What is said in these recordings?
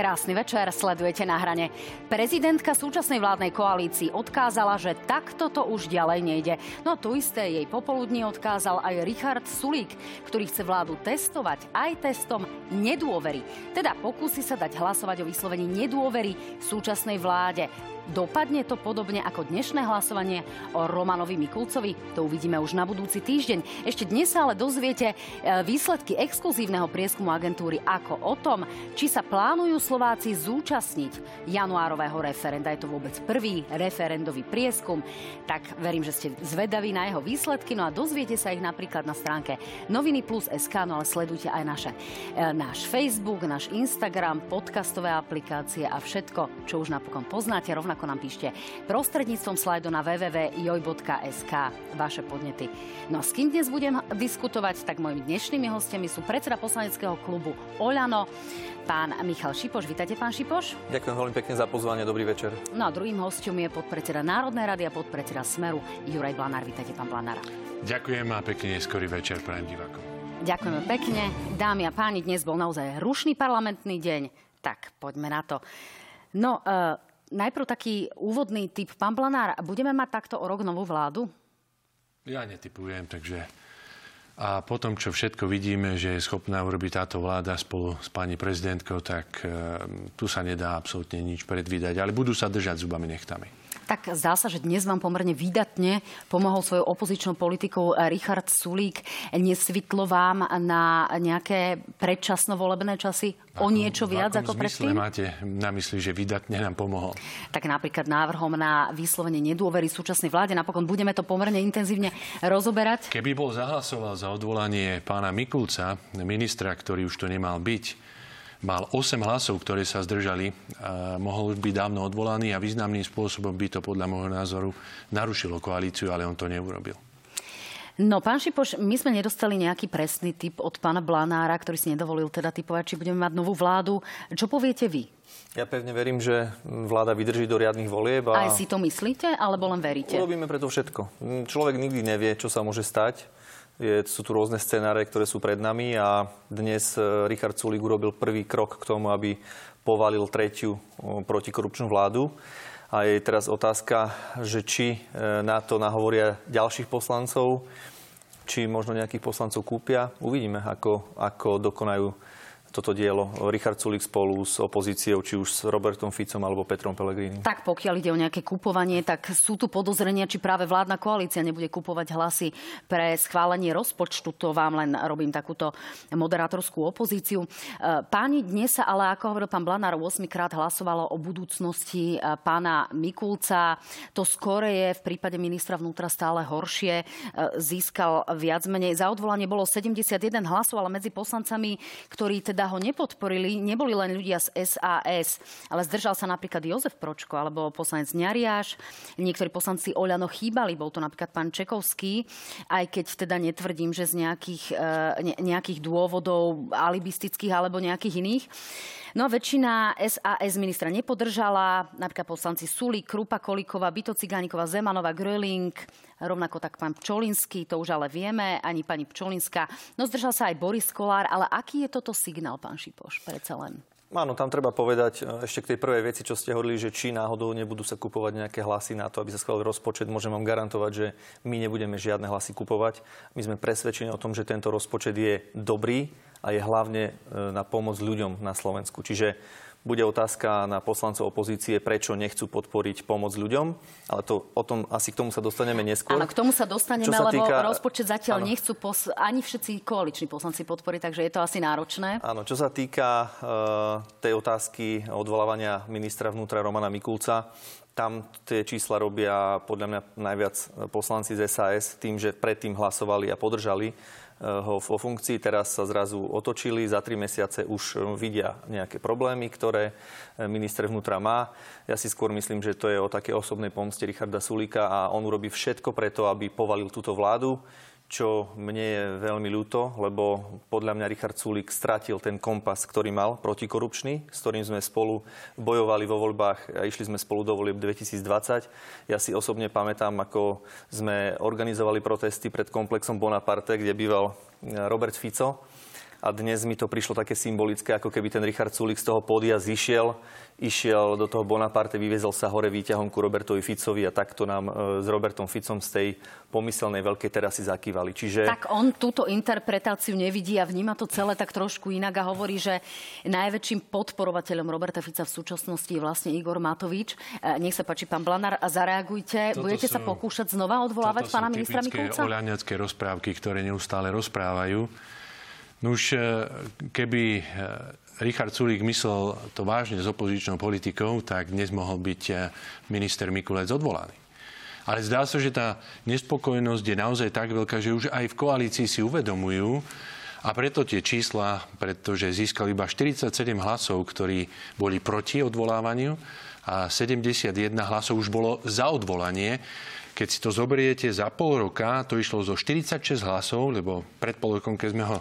Krásny večer, sledujete na hrane. Prezidentka súčasnej vládnej koalícii odkázala, že takto to už ďalej nejde. No tu isté jej popoludní odkázal aj Richard Sulík, ktorý chce vládu testovať aj testom nedôvery. Teda pokúsi sa dať hlasovať o vyslovení nedôvery súčasnej vláde. Dopadne to podobne ako dnešné hlasovanie o Romanovi Mikulcovi? To uvidíme už na budúci týždeň. Ešte dnes sa ale dozviete e, výsledky exkluzívneho prieskumu agentúry ako o tom, či sa plánujú Slováci zúčastniť januárového referenda. Je to vôbec prvý referendový prieskum, tak verím, že ste zvedaví na jeho výsledky. No a dozviete sa ich napríklad na stránke noviny plus SK, no ale sledujte aj naše, e, náš Facebook, náš Instagram, podcastové aplikácie a všetko, čo už napokon poznáte. Rovnako ako nám píšte prostredníctvom slajdu na www.joj.sk vaše podnety. No a s kým dnes budem diskutovať, tak mojimi dnešnými hostiami sú predseda poslaneckého klubu Oľano, pán Michal Šipoš. Vítajte, pán Šipoš. Ďakujem veľmi pekne za pozvanie. Dobrý večer. No a druhým hostom je podpredseda Národnej rady a podpredseda Smeru Juraj Blanár. Vítajte, pán Blanár. Ďakujem a pekne neskorý večer prajem divákom. Ďakujeme pekne. Dámy a páni, dnes bol naozaj rušný parlamentný deň. Tak, poďme na to. No, uh, Najprv taký úvodný typ. Pán Blanár, budeme mať takto o rok novú vládu? Ja netypujem, takže... A potom, čo všetko vidíme, že je schopná urobiť táto vláda spolu s pani prezidentkou, tak e, tu sa nedá absolútne nič predvídať. Ale budú sa držať zubami nechtami tak zdá sa, že dnes vám pomerne výdatne pomohol svojou opozičnou politikou Richard Sulík. Nesvitlo vám na nejaké predčasno volebné časy o niečo viac ako predtým? máte na mysli, že výdatne nám pomohol? Tak napríklad návrhom na vyslovenie nedôvery súčasnej vláde. Napokon budeme to pomerne intenzívne rozoberať. Keby bol zahlasoval za odvolanie pána Mikulca, ministra, ktorý už to nemal byť, mal 8 hlasov, ktoré sa zdržali, mohol už byť dávno odvolaný a významným spôsobom by to podľa môjho názoru narušilo koalíciu, ale on to neurobil. No, pán Šipoš, my sme nedostali nejaký presný typ od pána Blanára, ktorý si nedovolil teda typovať, či budeme mať novú vládu. Čo poviete vy? Ja pevne verím, že vláda vydrží do riadnych volieb. A... Aj si to myslíte, alebo len veríte? Urobíme preto všetko. Človek nikdy nevie, čo sa môže stať. Je, sú tu rôzne scenáre, ktoré sú pred nami a dnes e, Richard Sulik urobil prvý krok k tomu, aby povalil tretiu protikorupčnú vládu. A je teraz otázka, že či e, na to nahovoria ďalších poslancov, či možno nejakých poslancov kúpia. Uvidíme, ako, ako dokonajú toto dielo Richard Sulik spolu s opozíciou, či už s Robertom Ficom alebo Petrom Pellegrini. Tak pokiaľ ide o nejaké kupovanie, tak sú tu podozrenia, či práve vládna koalícia nebude kupovať hlasy pre schválenie rozpočtu. To vám len robím takúto moderátorskú opozíciu. Páni, dnes sa ale, ako hovoril pán Blanár, 8 krát hlasovalo o budúcnosti e, pána Mikulca. To skore je v prípade ministra vnútra stále horšie. E, získal viac menej. Za odvolanie bolo 71 hlasov, ale medzi poslancami, ktorí teda teda ho nepodporili, neboli len ľudia z SAS, ale zdržal sa napríklad Jozef Pročko alebo poslanec Ňariáš. Niektorí poslanci Oľano chýbali, bol to napríklad pán Čekovský, aj keď teda netvrdím, že z nejakých, e, nejakých dôvodov alibistických alebo nejakých iných. No a väčšina SAS ministra nepodržala, napríklad poslanci Suli, Krupa Kolíková, Byto Cigániková, Zemanová, Gröling, rovnako tak pán Pčolinský, to už ale vieme, ani pani Pčolinská. No zdržal sa aj Boris Kolár, ale aký je toto signál, pán Šipoš, predsa len? Áno, tam treba povedať e, ešte k tej prvej veci, čo ste hovorili, že či náhodou nebudú sa kupovať nejaké hlasy na to, aby sa schválil rozpočet. Môžem vám garantovať, že my nebudeme žiadne hlasy kupovať. My sme presvedčení o tom, že tento rozpočet je dobrý a je hlavne e, na pomoc ľuďom na Slovensku. Čiže bude otázka na poslancov opozície, prečo nechcú podporiť pomoc ľuďom, ale to, o tom asi k tomu sa dostaneme neskôr. Áno, k tomu sa dostaneme, sa lebo týka... rozpočet zatiaľ áno. nechcú pos... ani všetci koaliční poslanci podporiť, takže je to asi náročné. Áno, čo sa týka uh, tej otázky odvolávania ministra vnútra Romana Mikulca, tam tie čísla robia podľa mňa najviac poslanci z SAS tým, že predtým hlasovali a podržali ho vo funkcii, teraz sa zrazu otočili, za tri mesiace už vidia nejaké problémy, ktoré minister vnútra má. Ja si skôr myslím, že to je o také osobnej pomste Richarda Sulíka a on urobí všetko preto, aby povalil túto vládu čo mne je veľmi ľúto, lebo podľa mňa Richard Sulik stratil ten kompas, ktorý mal protikorupčný, s ktorým sme spolu bojovali vo voľbách a išli sme spolu do volieb 2020. Ja si osobne pamätám, ako sme organizovali protesty pred komplexom Bonaparte, kde býval Robert Fico a dnes mi to prišlo také symbolické, ako keby ten Richard Sulik z toho pódia zišiel, išiel do toho Bonaparte, vyviezol sa hore výťahom ku Robertovi Ficovi a takto nám e, s Robertom Ficom z tej pomyselnej veľkej terasy zakývali. Čiže... Tak on túto interpretáciu nevidí a vníma to celé tak trošku inak a hovorí, že najväčším podporovateľom Roberta Fica v súčasnosti je vlastne Igor Matovič. E, nech sa páči, pán Blanár, zareagujte. Toto Budete sú, sa pokúšať znova odvolávať pána ministra Mikulca? Toto rozprávky, ktoré neustále rozprávajú. No už e, keby Richard Sulík myslel to vážne s opozičnou politikou, tak dnes mohol byť eh, minister Mikulec odvolaný. Ale zdá sa, že tá nespokojnosť je naozaj tak veľká, že už aj v koalícii si uvedomujú, a preto tie čísla, pretože získali iba 47 hlasov, ktorí boli proti odvolávaniu a 71 hlasov už bolo za odvolanie. Keď si to zoberiete za pol roka, to išlo zo 46 hlasov, lebo pred pol rokom, keď sme ho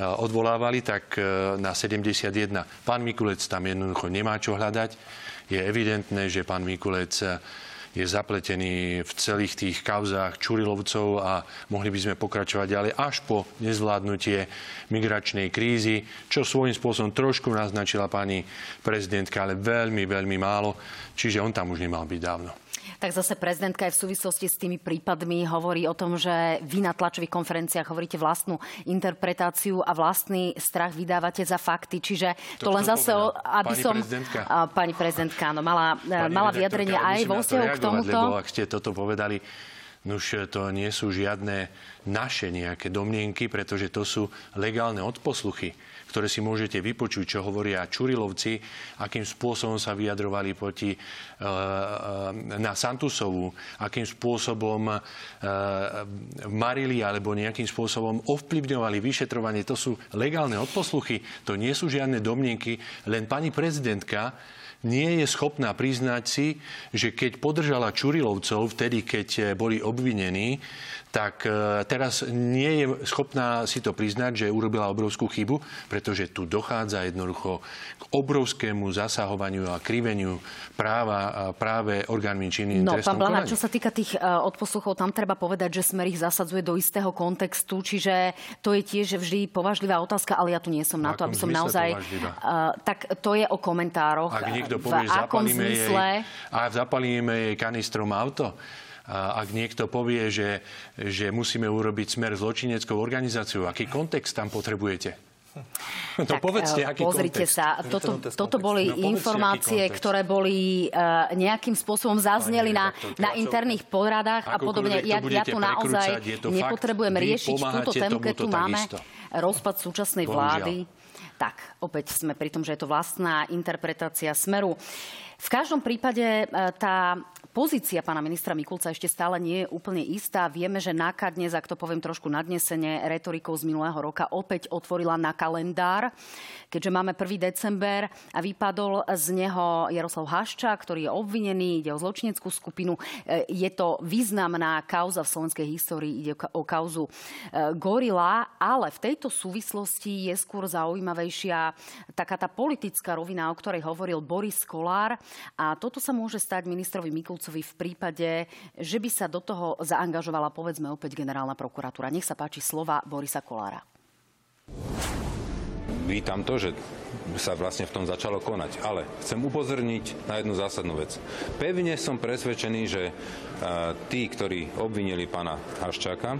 odvolávali, tak eh, na 71. Pán Mikulec tam jednoducho nemá čo hľadať. Je evidentné, že pán Mikulec eh, je zapletený v celých tých kauzách Čurilovcov a mohli by sme pokračovať ďalej až po nezvládnutie migračnej krízy, čo svojím spôsobom trošku naznačila pani prezidentka, ale veľmi, veľmi málo. Čiže on tam už nemal byť dávno tak zase prezidentka aj v súvislosti s tými prípadmi hovorí o tom, že vy na tlačových konferenciách hovoríte vlastnú interpretáciu a vlastný strach vydávate za fakty. Čiže to, to len zase, o, aby pani som... Prezidentka? Pani prezidentka, áno, mala, mala vyjadrenie aj vo vzťahu k tomuto. Lebo ak ste toto povedali, Nuž to nie sú žiadne naše nejaké domnienky, pretože to sú legálne odposluchy ktoré si môžete vypočuť, čo hovoria Čurilovci, akým spôsobom sa vyjadrovali proti, e, e, na Santusovu, akým spôsobom e, marili alebo nejakým spôsobom ovplyvňovali vyšetrovanie. To sú legálne odposluchy, to nie sú žiadne domnienky, len pani prezidentka nie je schopná priznať si, že keď podržala Čurilovcov vtedy, keď boli obvinení, tak e, teraz nie je schopná si to priznať, že urobila obrovskú chybu, pretože tu dochádza jednoducho k obrovskému zasahovaniu a kriveniu práva práve orgánmi činným No, pán Blanár, čo sa týka tých uh, odposluchov, tam treba povedať, že Smer ich zasadzuje do istého kontextu, čiže to je tiež vždy považlivá otázka, ale ja tu nie som na to, aby som naozaj... Uh, tak to je o komentároch. Ak niekto povie, v akom zmysle... Jej, a zapalíme jej kanistrom auto, ak niekto povie, že, že musíme urobiť smer zločineckou organizáciou, aký kontext tam potrebujete? To tak, povedzte, eh, aký pozrite kontext. sa, toto, toto boli no, informácie, ktoré boli uh, nejakým spôsobom zazneli na, na interných poradách a podobne. Ja, ja tu naozaj nepotrebujem fakt, riešiť túto tému, keď tu máme rozpad súčasnej Bohužiaľ. vlády. Tak, opäť sme pri tom, že je to vlastná interpretácia smeru. V každom prípade e, tá pozícia pána ministra Mikulca ešte stále nie je úplne istá. Vieme, že NAKA dnes, ak to poviem trošku nadnesene, retorikou z minulého roka opäť otvorila na kalendár, keďže máme 1. december a vypadol z neho Jaroslav Hašča, ktorý je obvinený, ide o zločineckú skupinu. E, je to významná kauza v slovenskej histórii, ide o kauzu e, Gorila, ale v tejto súvislosti je skôr zaujímavejšia taká tá politická rovina, o ktorej hovoril Boris Kolár, a toto sa môže stať ministrovi Mikulcovi v prípade, že by sa do toho zaangažovala povedzme opäť generálna prokuratúra. Nech sa páči slova Borisa Kolára. Vítam to, že sa vlastne v tom začalo konať. Ale chcem upozorniť na jednu zásadnú vec. Pevne som presvedčený, že tí, ktorí obvinili pána Haščáka,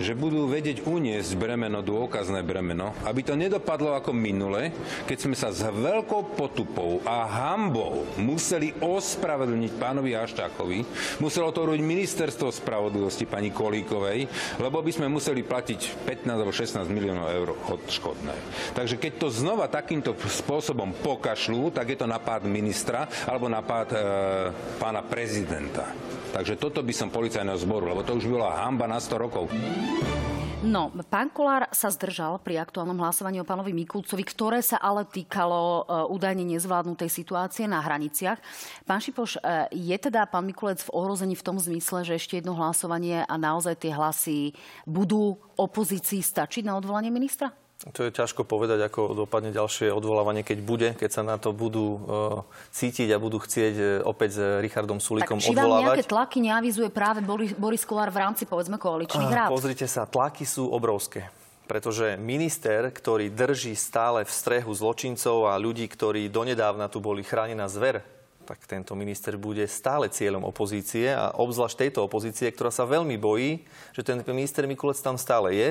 že budú vedieť uniesť bremeno, dôkazné bremeno, aby to nedopadlo ako minule, keď sme sa s veľkou potupou a hambou museli ospravedlniť pánovi Haščákovi, muselo to robiť ministerstvo spravodlivosti pani Kolíkovej, lebo by sme museli platiť 15 alebo 16 miliónov eur od škodné. Takže keď to znova takýmto spôsobom pokašľú, tak je to napád ministra alebo napád e, pána prezidenta. Takže toto by som policajného zboru, lebo to už bola hamba na 100 rokov. No, pán Kolár sa zdržal pri aktuálnom hlasovaní o pánovi Mikulcovi, ktoré sa ale týkalo uh, údajne nezvládnutej situácie na hraniciach. Pán Šipoš, uh, je teda pán Mikulec v ohrození v tom zmysle, že ešte jedno hlasovanie a naozaj tie hlasy budú opozícii stačiť na odvolanie ministra? To je ťažko povedať, ako dopadne ďalšie odvolávanie, keď bude, keď sa na to budú uh, cítiť a budú chcieť uh, opäť s Richardom Sulíkom tak, či odvolávať. či vám nejaké tlaky neavizuje práve Boris, Boris Kolár v rámci, povedzme, koaličných rád? Pozrite sa, tlaky sú obrovské. pretože minister, ktorý drží stále v strehu zločincov a ľudí, ktorí donedávna tu boli chránená zver, tak tento minister bude stále cieľom opozície a obzvlášť tejto opozície, ktorá sa veľmi bojí, že ten minister Mikulec tam stále je,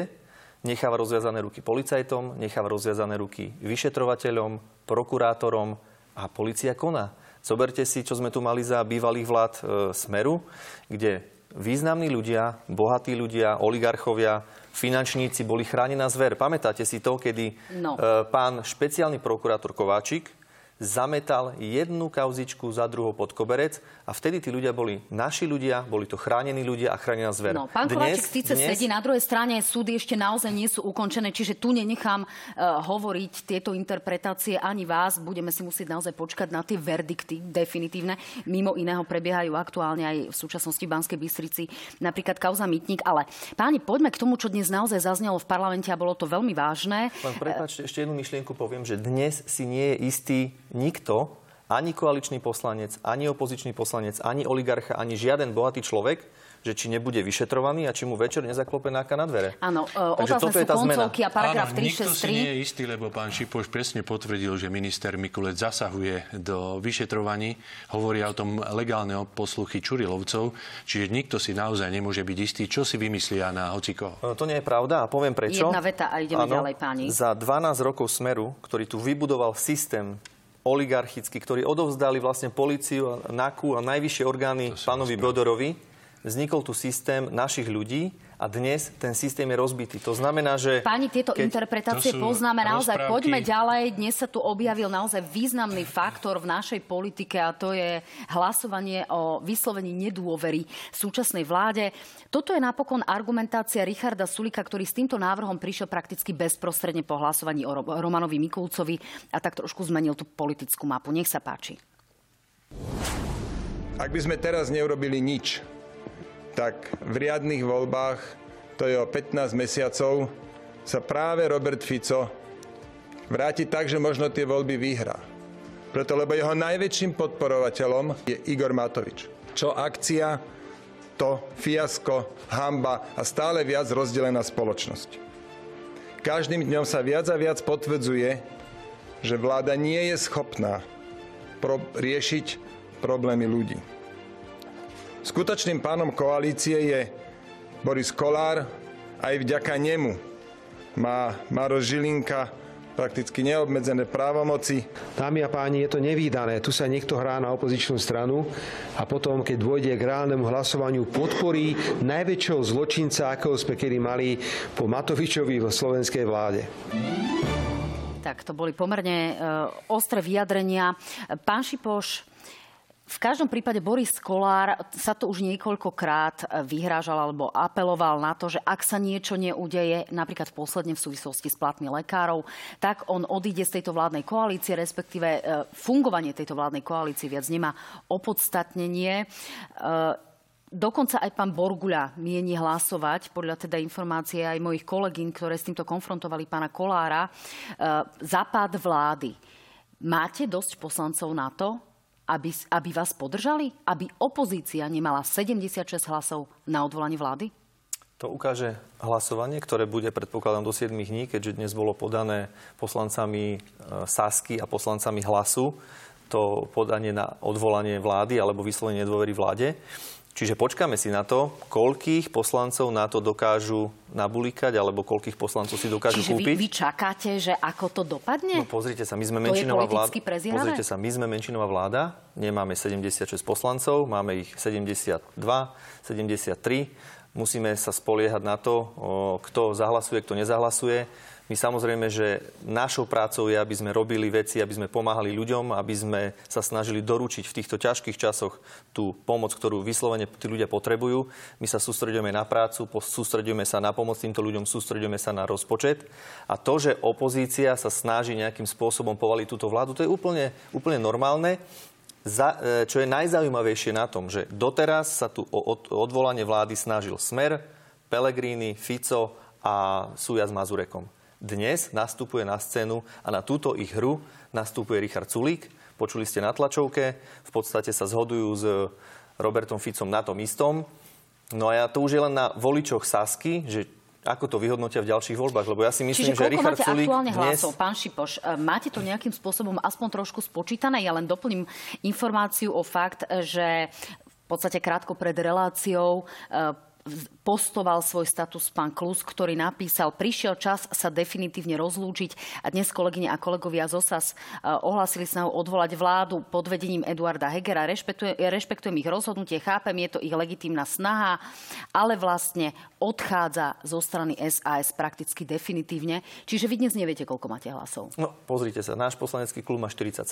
necháva rozviazané ruky policajtom, necháva rozviazané ruky vyšetrovateľom, prokurátorom a policia koná. Zoberte si, čo sme tu mali za bývalých vlád e, Smeru, kde významní ľudia, bohatí ľudia, oligarchovia, finančníci boli chránená zver. Pamätáte si to, kedy no. e, pán špeciálny prokurátor Kováčik zametal jednu kauzičku za druhou pod koberec a vtedy tí ľudia boli naši ľudia, boli to chránení ľudia a chránená zver. No, pán dnes, Kováčik síce dnes... sedí na druhej strane, súdy ešte naozaj nie sú ukončené, čiže tu nenechám uh, hovoriť tieto interpretácie ani vás. Budeme si musieť naozaj počkať na tie verdikty definitívne. Mimo iného prebiehajú aktuálne aj v súčasnosti v Banskej Bystrici napríklad kauza Mytník. Ale páni, poďme k tomu, čo dnes naozaj zaznelo v parlamente a bolo to veľmi vážne. Pán, prepáčte, ešte jednu myšlienku poviem, že dnes si nie je istý nikto, ani koaličný poslanec, ani opozičný poslanec, ani oligarcha, ani žiaden bohatý človek, že či nebude vyšetrovaný a či mu večer nezaklope náka na dvere. Áno, e, otázne sú koncovky a paragraf 363. Nikto si nie je istý, lebo pán Šipoš presne potvrdil, že minister Mikulec zasahuje do vyšetrovaní. Hovoria o tom legálne posluchy Čurilovcov, čiže nikto si naozaj nemôže byť istý, čo si vymyslia na hociko. No, to nie je pravda a poviem prečo. Jedna veta a ideme ano, ďalej, páni. Za 12 rokov Smeru, ktorý tu vybudoval systém oligarchickí, ktorí odovzdali vlastne policiu, NAKU a najvyššie orgány pánovi Bodorovi, vznikol tu systém našich ľudí a dnes ten systém je rozbitý. To znamená, že... Páni, tieto keď... interpretácie to poznáme naozaj. Rozprávky. Poďme ďalej. Dnes sa tu objavil naozaj významný faktor v našej politike a to je hlasovanie o vyslovení nedôvery súčasnej vláde. Toto je napokon argumentácia Richarda Sulika, ktorý s týmto návrhom prišiel prakticky bezprostredne po hlasovaní o Romanovi Mikulcovi a tak trošku zmenil tú politickú mapu. Nech sa páči. Ak by sme teraz neurobili nič, tak v riadnych voľbách, to je o 15 mesiacov, sa práve Robert Fico vráti tak, že možno tie voľby vyhrá. Preto, lebo jeho najväčším podporovateľom je Igor Matovič. Čo akcia, to fiasko, hamba a stále viac rozdelená spoločnosť. Každým dňom sa viac a viac potvrdzuje, že vláda nie je schopná pro- riešiť problémy ľudí. Skutočným pánom koalície je Boris Kolár, aj vďaka nemu má Maroš Žilinka prakticky neobmedzené právomoci. Dámy a páni, je to nevýdané. Tu sa niekto hrá na opozičnú stranu a potom, keď dôjde k reálnemu hlasovaniu, podporí najväčšieho zločinca, akého sme kedy mali po Matovičovi vo slovenskej vláde. Tak to boli pomerne uh, ostré vyjadrenia. Pán Šipoš, v každom prípade Boris Kolár sa to už niekoľkokrát vyhrážal alebo apeloval na to, že ak sa niečo neudeje, napríklad posledne v súvislosti s platmi lekárov, tak on odíde z tejto vládnej koalície, respektíve e, fungovanie tejto vládnej koalície viac nemá opodstatnenie. E, dokonca aj pán Borguľa mieni hlasovať, podľa teda informácie aj mojich kolegín, ktoré s týmto konfrontovali pána Kolára, e, západ vlády. Máte dosť poslancov na to, aby, aby vás podržali? Aby opozícia nemala 76 hlasov na odvolanie vlády? To ukáže hlasovanie, ktoré bude predpokladám do 7 dní, keďže dnes bolo podané poslancami e, Sasky a poslancami Hlasu to podanie na odvolanie vlády alebo vyslovenie nedôvery vláde. Čiže počkáme si na to, koľkých poslancov na to dokážu nabulikať, alebo koľkých poslancov si dokážu Čiže kúpiť. Vy, vy čakáte, že ako to dopadne? No pozrite sa, my sme to menšinová vláda. Pozrite sa, my sme menšinová vláda, nemáme 76 poslancov, máme ich 72, 73. Musíme sa spoliehať na to, kto zahlasuje, kto nezahlasuje. My samozrejme, že našou prácou je, aby sme robili veci, aby sme pomáhali ľuďom, aby sme sa snažili doručiť v týchto ťažkých časoch tú pomoc, ktorú vyslovene tí ľudia potrebujú. My sa sústredujeme na prácu, sústredujeme sa na pomoc týmto ľuďom, sústredujeme sa na rozpočet. A to, že opozícia sa snaží nejakým spôsobom povaliť túto vládu, to je úplne, úplne normálne. Za, e, čo je najzaujímavejšie na tom, že doteraz sa tu o odvolanie vlády snažil Smer, Pelegrini, Fico a Súja s Mazurekom. Dnes nastupuje na scénu a na túto ich hru nastupuje Richard Sulík. Počuli ste na tlačovke, v podstate sa zhodujú s Robertom Ficom na tom istom. No a ja to už je len na voličoch Sasky, že ako to vyhodnotia v ďalších voľbách, lebo ja si myslím, Čiže že Richard máte Sulík aktuálne dnes... hlasov, pán Šipoš? E, máte to nejakým spôsobom aspoň trošku spočítané? Ja len doplním informáciu o fakt, že v podstate krátko pred reláciou e, postoval svoj status pán Klus, ktorý napísal, prišiel čas sa definitívne rozlúčiť a dnes kolegyne a kolegovia z OSAS e, ohlásili snahu odvolať vládu pod vedením Eduarda Hegera. Rešpektujem, rešpektujem ich rozhodnutie, chápem, je to ich legitímna snaha, ale vlastne odchádza zo strany SAS prakticky definitívne. Čiže vy dnes neviete, koľko máte hlasov. No, pozrite sa, náš poslanecký klub má 47,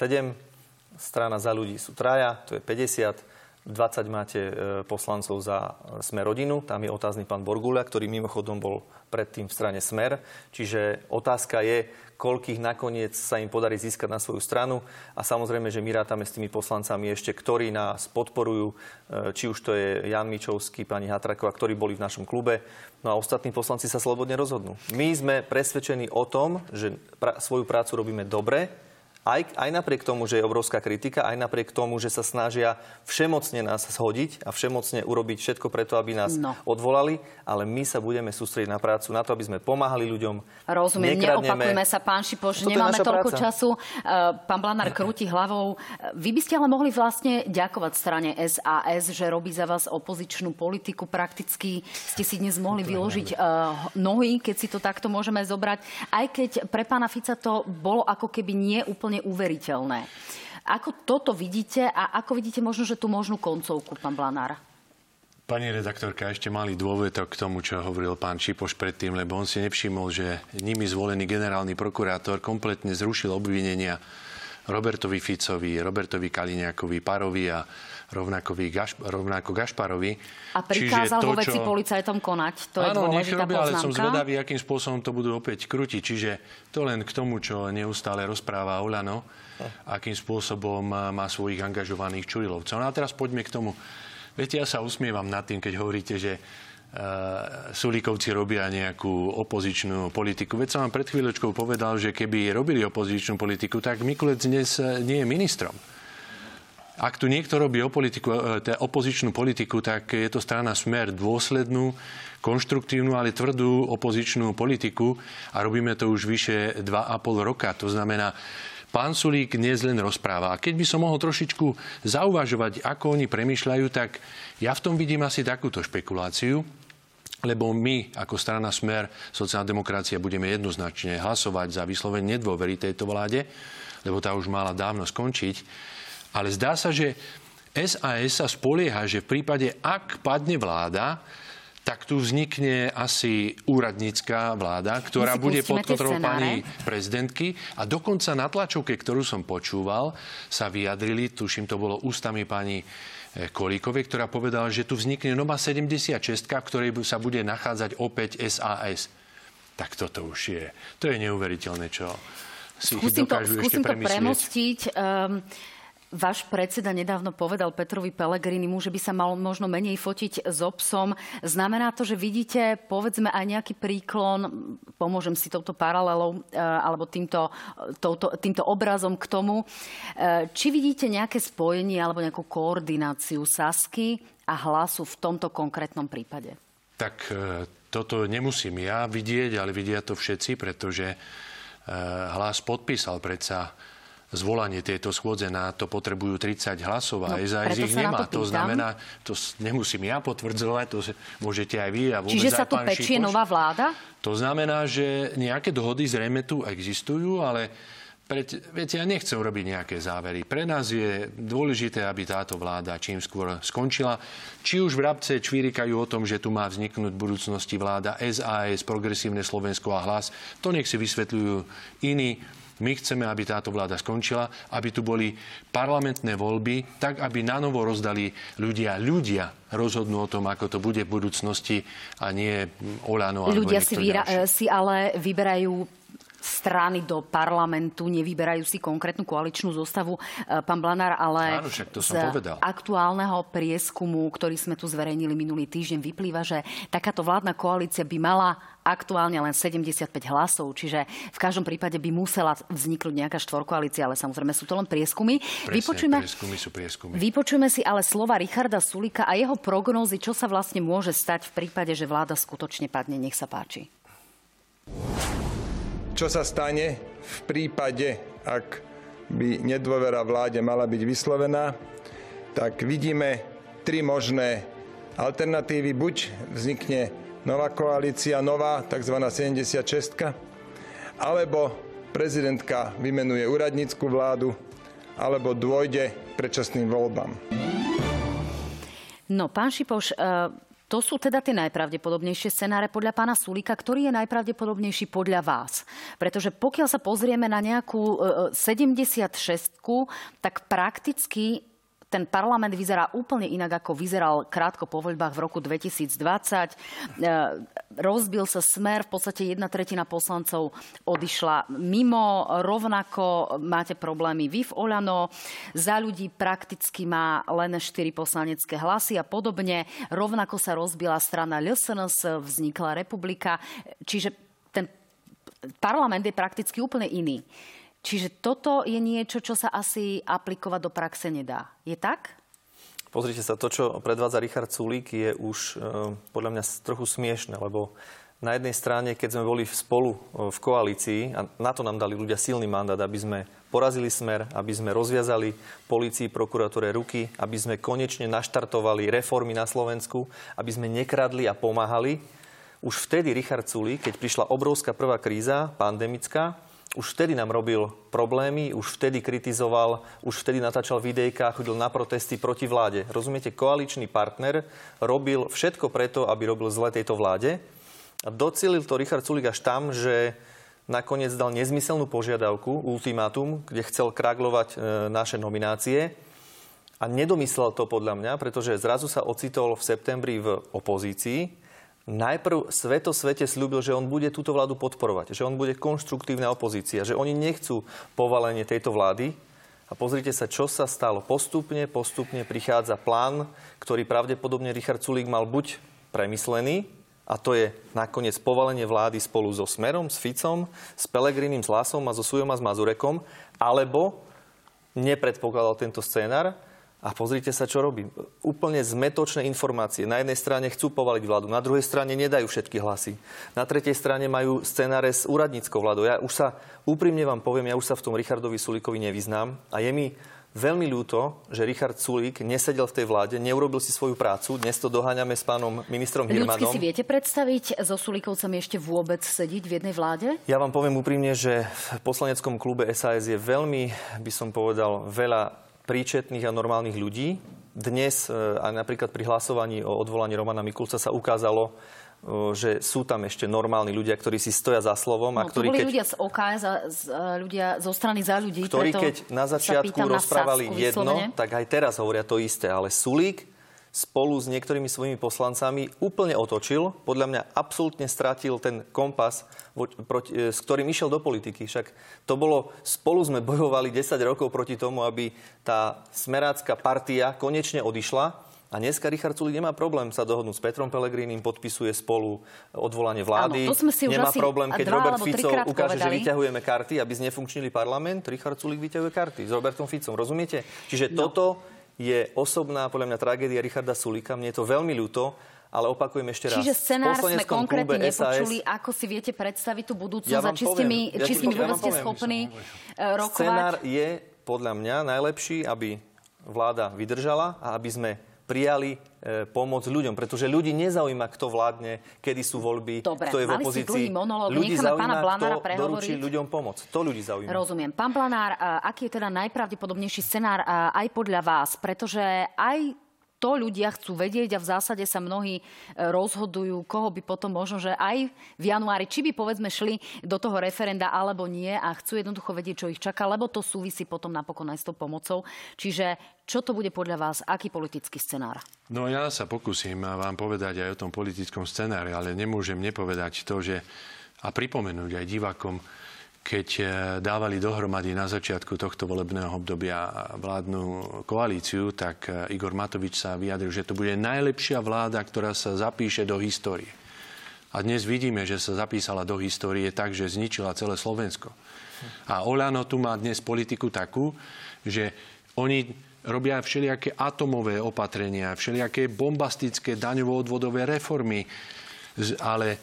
strana za ľudí sú traja, to je 50 20 máte e, poslancov za Smer rodinu, tam je otázny pán Borgulia, ktorý mimochodom bol predtým v strane Smer. Čiže otázka je, koľkých nakoniec sa im podarí získať na svoju stranu. A samozrejme, že my rátame s tými poslancami ešte, ktorí nás podporujú, e, či už to je Jan Mičovský, pani Hatraková, ktorí boli v našom klube. No a ostatní poslanci sa slobodne rozhodnú. My sme presvedčení o tom, že pra- svoju prácu robíme dobre, aj, aj napriek tomu, že je obrovská kritika, aj napriek tomu, že sa snažia všemocne nás zhodiť a všemocne urobiť všetko preto, aby nás no. odvolali, ale my sa budeme sústrediť na prácu, na to, aby sme pomáhali ľuďom. Rozumiem, neopakujme sa, pán Šipoš, Toto nemáme toľko práca. času. Uh, pán Blanár krúti hlavou. Vy by ste ale mohli vlastne ďakovať strane SAS, že robí za vás opozičnú politiku. Prakticky ste si dnes mohli vyložiť uh, nohy, keď si to takto môžeme zobrať. Aj keď pre pána Fica to bolo ako keby nie úplne úplne uveriteľné. Ako toto vidíte a ako vidíte možno, že tú možnú koncovku, pán Blanár? Pani redaktorka, ešte mali dôvedok k tomu, čo hovoril pán Čipoš predtým, lebo on si nevšimol, že nimi zvolený generálny prokurátor kompletne zrušil obvinenia Robertovi Ficovi, Robertovi Kaliňákovi, Parovi a rovnako, Gaš, rovnako Gašparovi. A prikázal vo veci čo... policajtom konať. To Áno, je nech robia, ale som zvedavý, akým spôsobom to budú opäť krútiť. Čiže to len k tomu, čo neustále rozpráva Olano, akým spôsobom má svojich angažovaných čurilovcov. No a teraz poďme k tomu. Viete, ja sa usmievam nad tým, keď hovoríte, že uh, Sulíkovci robia nejakú opozičnú politiku. Veď som vám pred chvíľočkou povedal, že keby robili opozičnú politiku, tak Mikulec dnes eh, nie je ministrom. Ak tu niekto robí politiku, e, opozičnú politiku, tak je to strana Smer dôslednú, konštruktívnu, ale tvrdú opozičnú politiku a robíme to už vyše 2,5 roka. To znamená, pán Sulík dnes len rozpráva. A keď by som mohol trošičku zauvažovať, ako oni premýšľajú, tak ja v tom vidím asi takúto špekuláciu, lebo my ako strana Smer, sociálna demokracia, budeme jednoznačne hlasovať za vyslovenie nedôvery tejto vláde, lebo tá už mala dávno skončiť. Ale zdá sa, že SAS sa spolieha, že v prípade, ak padne vláda, tak tu vznikne asi úradnícká vláda, ktorá bude pod kontrolou pani prezidentky. A dokonca na tlačovke, ktorú som počúval, sa vyjadrili, tuším, to bolo ústami pani Kolíkovej, ktorá povedala, že tu vznikne nová 76, v ktorej sa bude nachádzať opäť SAS. Tak toto už je, to je neuveriteľné, čo si skúsim dokážu to, ešte skúsim to premostiť. Um, Váš predseda nedávno povedal Petrovi Pelegrinimu, že by sa mal možno menej fotiť s obsom. Znamená to, že vidíte, povedzme, aj nejaký príklon, pomôžem si touto paralelou, e, alebo týmto, touto, týmto obrazom k tomu. E, či vidíte nejaké spojenie alebo nejakú koordináciu Sasky a hlasu v tomto konkrétnom prípade? Tak e, toto nemusím ja vidieť, ale vidia to všetci, pretože hlas podpísal predsa zvolanie tejto schôdze na to potrebujú 30 hlasov a no, SAS ich nemá. To, to znamená, to nemusím ja potvrdzovať, to môžete aj vy. A Čiže sa tu pečie Šipoš. nová vláda? To znamená, že nejaké dohody zrejme tu existujú, ale Preď, viete, ja nechcem robiť nejaké závery. Pre nás je dôležité, aby táto vláda čím skôr skončila. Či už v Rabce čvírikajú o tom, že tu má vzniknúť v budúcnosti vláda SAS, Progresívne Slovensko a Hlas, to nech si vysvetľujú iní. My chceme, aby táto vláda skončila, aby tu boli parlamentné voľby, tak aby na novo rozdali ľudia. Ľudia rozhodnú o tom, ako to bude v budúcnosti a nie Olano. Ľudia si, vyra- si ale vyberajú strany do parlamentu, nevyberajú si konkrétnu koaličnú zostavu, e, pán Blanár, ale Áno, však to som z povedal. aktuálneho prieskumu, ktorý sme tu zverejnili minulý týždeň, vyplýva, že takáto vládna koalícia by mala aktuálne len 75 hlasov, čiže v každom prípade by musela vzniknúť nejaká štvorkoalícia, ale samozrejme sú to len prieskumy. Presne, vypočujme, prieskumy sú prieskumy. vypočujme si ale slova Richarda Sulika a jeho prognózy, čo sa vlastne môže stať v prípade, že vláda skutočne padne. Nech sa páči. Čo sa stane v prípade, ak by nedôvera vláde mala byť vyslovená, tak vidíme tri možné alternatívy. Buď vznikne nová koalícia, nová tzv. 76, alebo prezidentka vymenuje úradnícku vládu, alebo dôjde predčasným voľbám. No, pán Šipoš, e, to sú teda tie najpravdepodobnejšie scenáre podľa pána Sulika, ktorý je najpravdepodobnejší podľa vás. Pretože pokiaľ sa pozrieme na nejakú e, 76, tak prakticky ten parlament vyzerá úplne inak, ako vyzeral krátko po voľbách v roku 2020. E, rozbil sa smer, v podstate jedna tretina poslancov odišla mimo, rovnako máte problémy vy v Olano, za ľudí prakticky má len 4 poslanecké hlasy a podobne, rovnako sa rozbila strana LSNS, vznikla republika, čiže ten parlament je prakticky úplne iný. Čiže toto je niečo, čo sa asi aplikovať do praxe nedá. Je tak? Pozrite sa, to, čo predvádza Richard Sulík, je už e, podľa mňa trochu smiešne, lebo na jednej strane, keď sme boli spolu e, v koalícii, a na to nám dali ľudia silný mandát, aby sme porazili smer, aby sme rozviazali policii, prokuratúre ruky, aby sme konečne naštartovali reformy na Slovensku, aby sme nekradli a pomáhali. Už vtedy Richard Sulík, keď prišla obrovská prvá kríza, pandemická, už vtedy nám robil problémy, už vtedy kritizoval, už vtedy natáčal videjka, chodil na protesty proti vláde. Rozumiete, koaličný partner robil všetko preto, aby robil zle tejto vláde. A docelil to Richard Sulik až tam, že nakoniec dal nezmyselnú požiadavku, ultimátum, kde chcel kraglovať e, naše nominácie. A nedomyslel to podľa mňa, pretože zrazu sa ocitol v septembri v opozícii, najprv sveto svete slúbil, že on bude túto vládu podporovať, že on bude konštruktívna opozícia, že oni nechcú povalenie tejto vlády. A pozrite sa, čo sa stalo. Postupne, postupne prichádza plán, ktorý pravdepodobne Richard Sulík mal buď premyslený, a to je nakoniec povalenie vlády spolu so Smerom, s Ficom, s Pelegrinim, s Lasom a so Sujom a s Mazurekom, alebo nepredpokladal tento scénar a pozrite sa, čo robí. Úplne zmetočné informácie. Na jednej strane chcú povaliť vládu, na druhej strane nedajú všetky hlasy. Na tretej strane majú scenáre s úradníckou vládou. Ja už sa úprimne vám poviem, ja už sa v tom Richardovi Sulíkovi nevyznám a je mi veľmi ľúto, že Richard Sulík nesedel v tej vláde, neurobil si svoju prácu. Dnes to doháňame s pánom ministrom Hirmanom. Ľudsky si viete predstaviť so Sulíkovcami ešte vôbec sedieť v jednej vláde? Ja vám poviem úprimne, že v poslaneckom klube SAS je veľmi, by som povedal, veľa príčetných a normálnych ľudí. Dnes e, aj napríklad pri hlasovaní o odvolaní Romana Mikulca sa ukázalo, e, že sú tam ešte normálni ľudia, ktorí si stoja za slovom. No, a ktorí, boli keď, ľudia z OK, za, z, e, ľudia zo strany za ľudí. ktorí keď na začiatku rozprávali na jedno, vyslovene. tak aj teraz hovoria to isté. Ale Sulík spolu s niektorými svojimi poslancami úplne otočil. Podľa mňa absolútne stratil ten kompas, e, s ktorým išiel do politiky. Však to bolo, spolu sme bojovali 10 rokov proti tomu, aby tá smerácka partia konečne odišla. A dneska Richard Sulik nemá problém sa dohodnúť s Petrom Pelegrínim, podpisuje spolu odvolanie vlády. Áno, to sme si už nemá asi problém, keď Robert Fico ukáže, že povedali. vyťahujeme karty, aby znefunkčnili parlament. Richard Sulik vyťahuje karty s Robertom Ficom, rozumiete? Čiže No. toto je osobná, podľa mňa, tragédia Richarda Sulika. Mne je to veľmi ľúto, ale opakujem ešte raz. Čiže scenár sme konkrétne klube SAS nepočuli. Ako si viete predstaviť tú budúcnosť Ja a či, ste mi, poviem. Ja či s nimi ja ste schopní e, rokovať? Scenár je podľa mňa najlepší, aby vláda vydržala a aby sme prijali e, pomoc ľuďom, pretože ľudí nezaujíma, kto vládne, kedy sú voľby, Dobre, kto je v opozícii. monológ, ľudí pána zaujíma, Blanára kto prehovoriť. doručí ľuďom pomoc. To ľudí zaujíma. Rozumiem. Pán Planár, a aký je teda najpravdepodobnejší scenár a, aj podľa vás? Pretože aj to ľudia chcú vedieť a v zásade sa mnohí e, rozhodujú, koho by potom možno, že aj v januári, či by povedzme šli do toho referenda alebo nie a chcú jednoducho vedieť, čo ich čaká, lebo to súvisí potom napokon aj s tou pomocou. Čiže čo to bude podľa vás, aký politický scenár? No ja sa pokúsim vám povedať aj o tom politickom scenári, ale nemôžem nepovedať to, že a pripomenúť aj divákom, keď e, dávali dohromady na začiatku tohto volebného obdobia vládnu koalíciu, tak e, Igor Matovič sa vyjadril, že to bude najlepšia vláda, ktorá sa zapíše do histórie. A dnes vidíme, že sa zapísala do histórie tak, že zničila celé Slovensko. A Olano tu má dnes politiku takú, že oni robia všelijaké atomové opatrenia, všelijaké bombastické daňovo-odvodové reformy, ale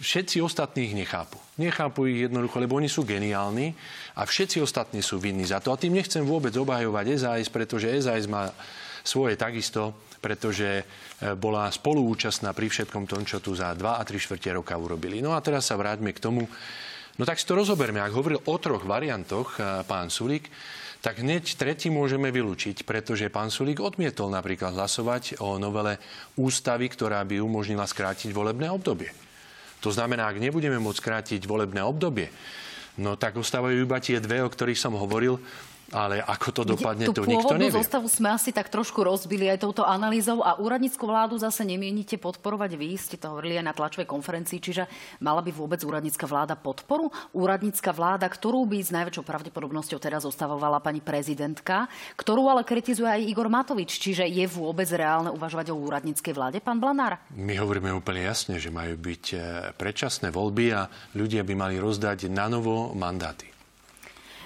všetci ostatní ich nechápu. Nechápu ich jednoducho, lebo oni sú geniálni a všetci ostatní sú vinní za to. A tým nechcem vôbec obhajovať SAS, pretože SAS má svoje takisto, pretože e, bola spoluúčastná pri všetkom tom, čo tu za 2 a 3 štvrte roka urobili. No a teraz sa vráťme k tomu. No tak si to rozoberme. Ak hovoril o troch variantoch e, pán Sulík, tak hneď tretí môžeme vylúčiť, pretože pán Sulík odmietol napríklad hlasovať o novele ústavy, ktorá by umožnila skrátiť volebné obdobie. To znamená, ak nebudeme môcť skrátiť volebné obdobie, no tak ostávajú iba tie dve, o ktorých som hovoril, ale ako to dopadne, to nikto nevie. zostavu sme asi tak trošku rozbili aj touto analýzou a úradnícku vládu zase nemienite podporovať vy, ste to hovorili aj na tlačovej konferencii, čiže mala by vôbec úradnícka vláda podporu? Úradnícka vláda, ktorú by s najväčšou pravdepodobnosťou teraz zostavovala pani prezidentka, ktorú ale kritizuje aj Igor Matovič, čiže je vôbec reálne uvažovať o úradníckej vláde, pán Blanár? My hovoríme úplne jasne, že majú byť eh, predčasné voľby a ľudia by mali rozdať na novo mandáty.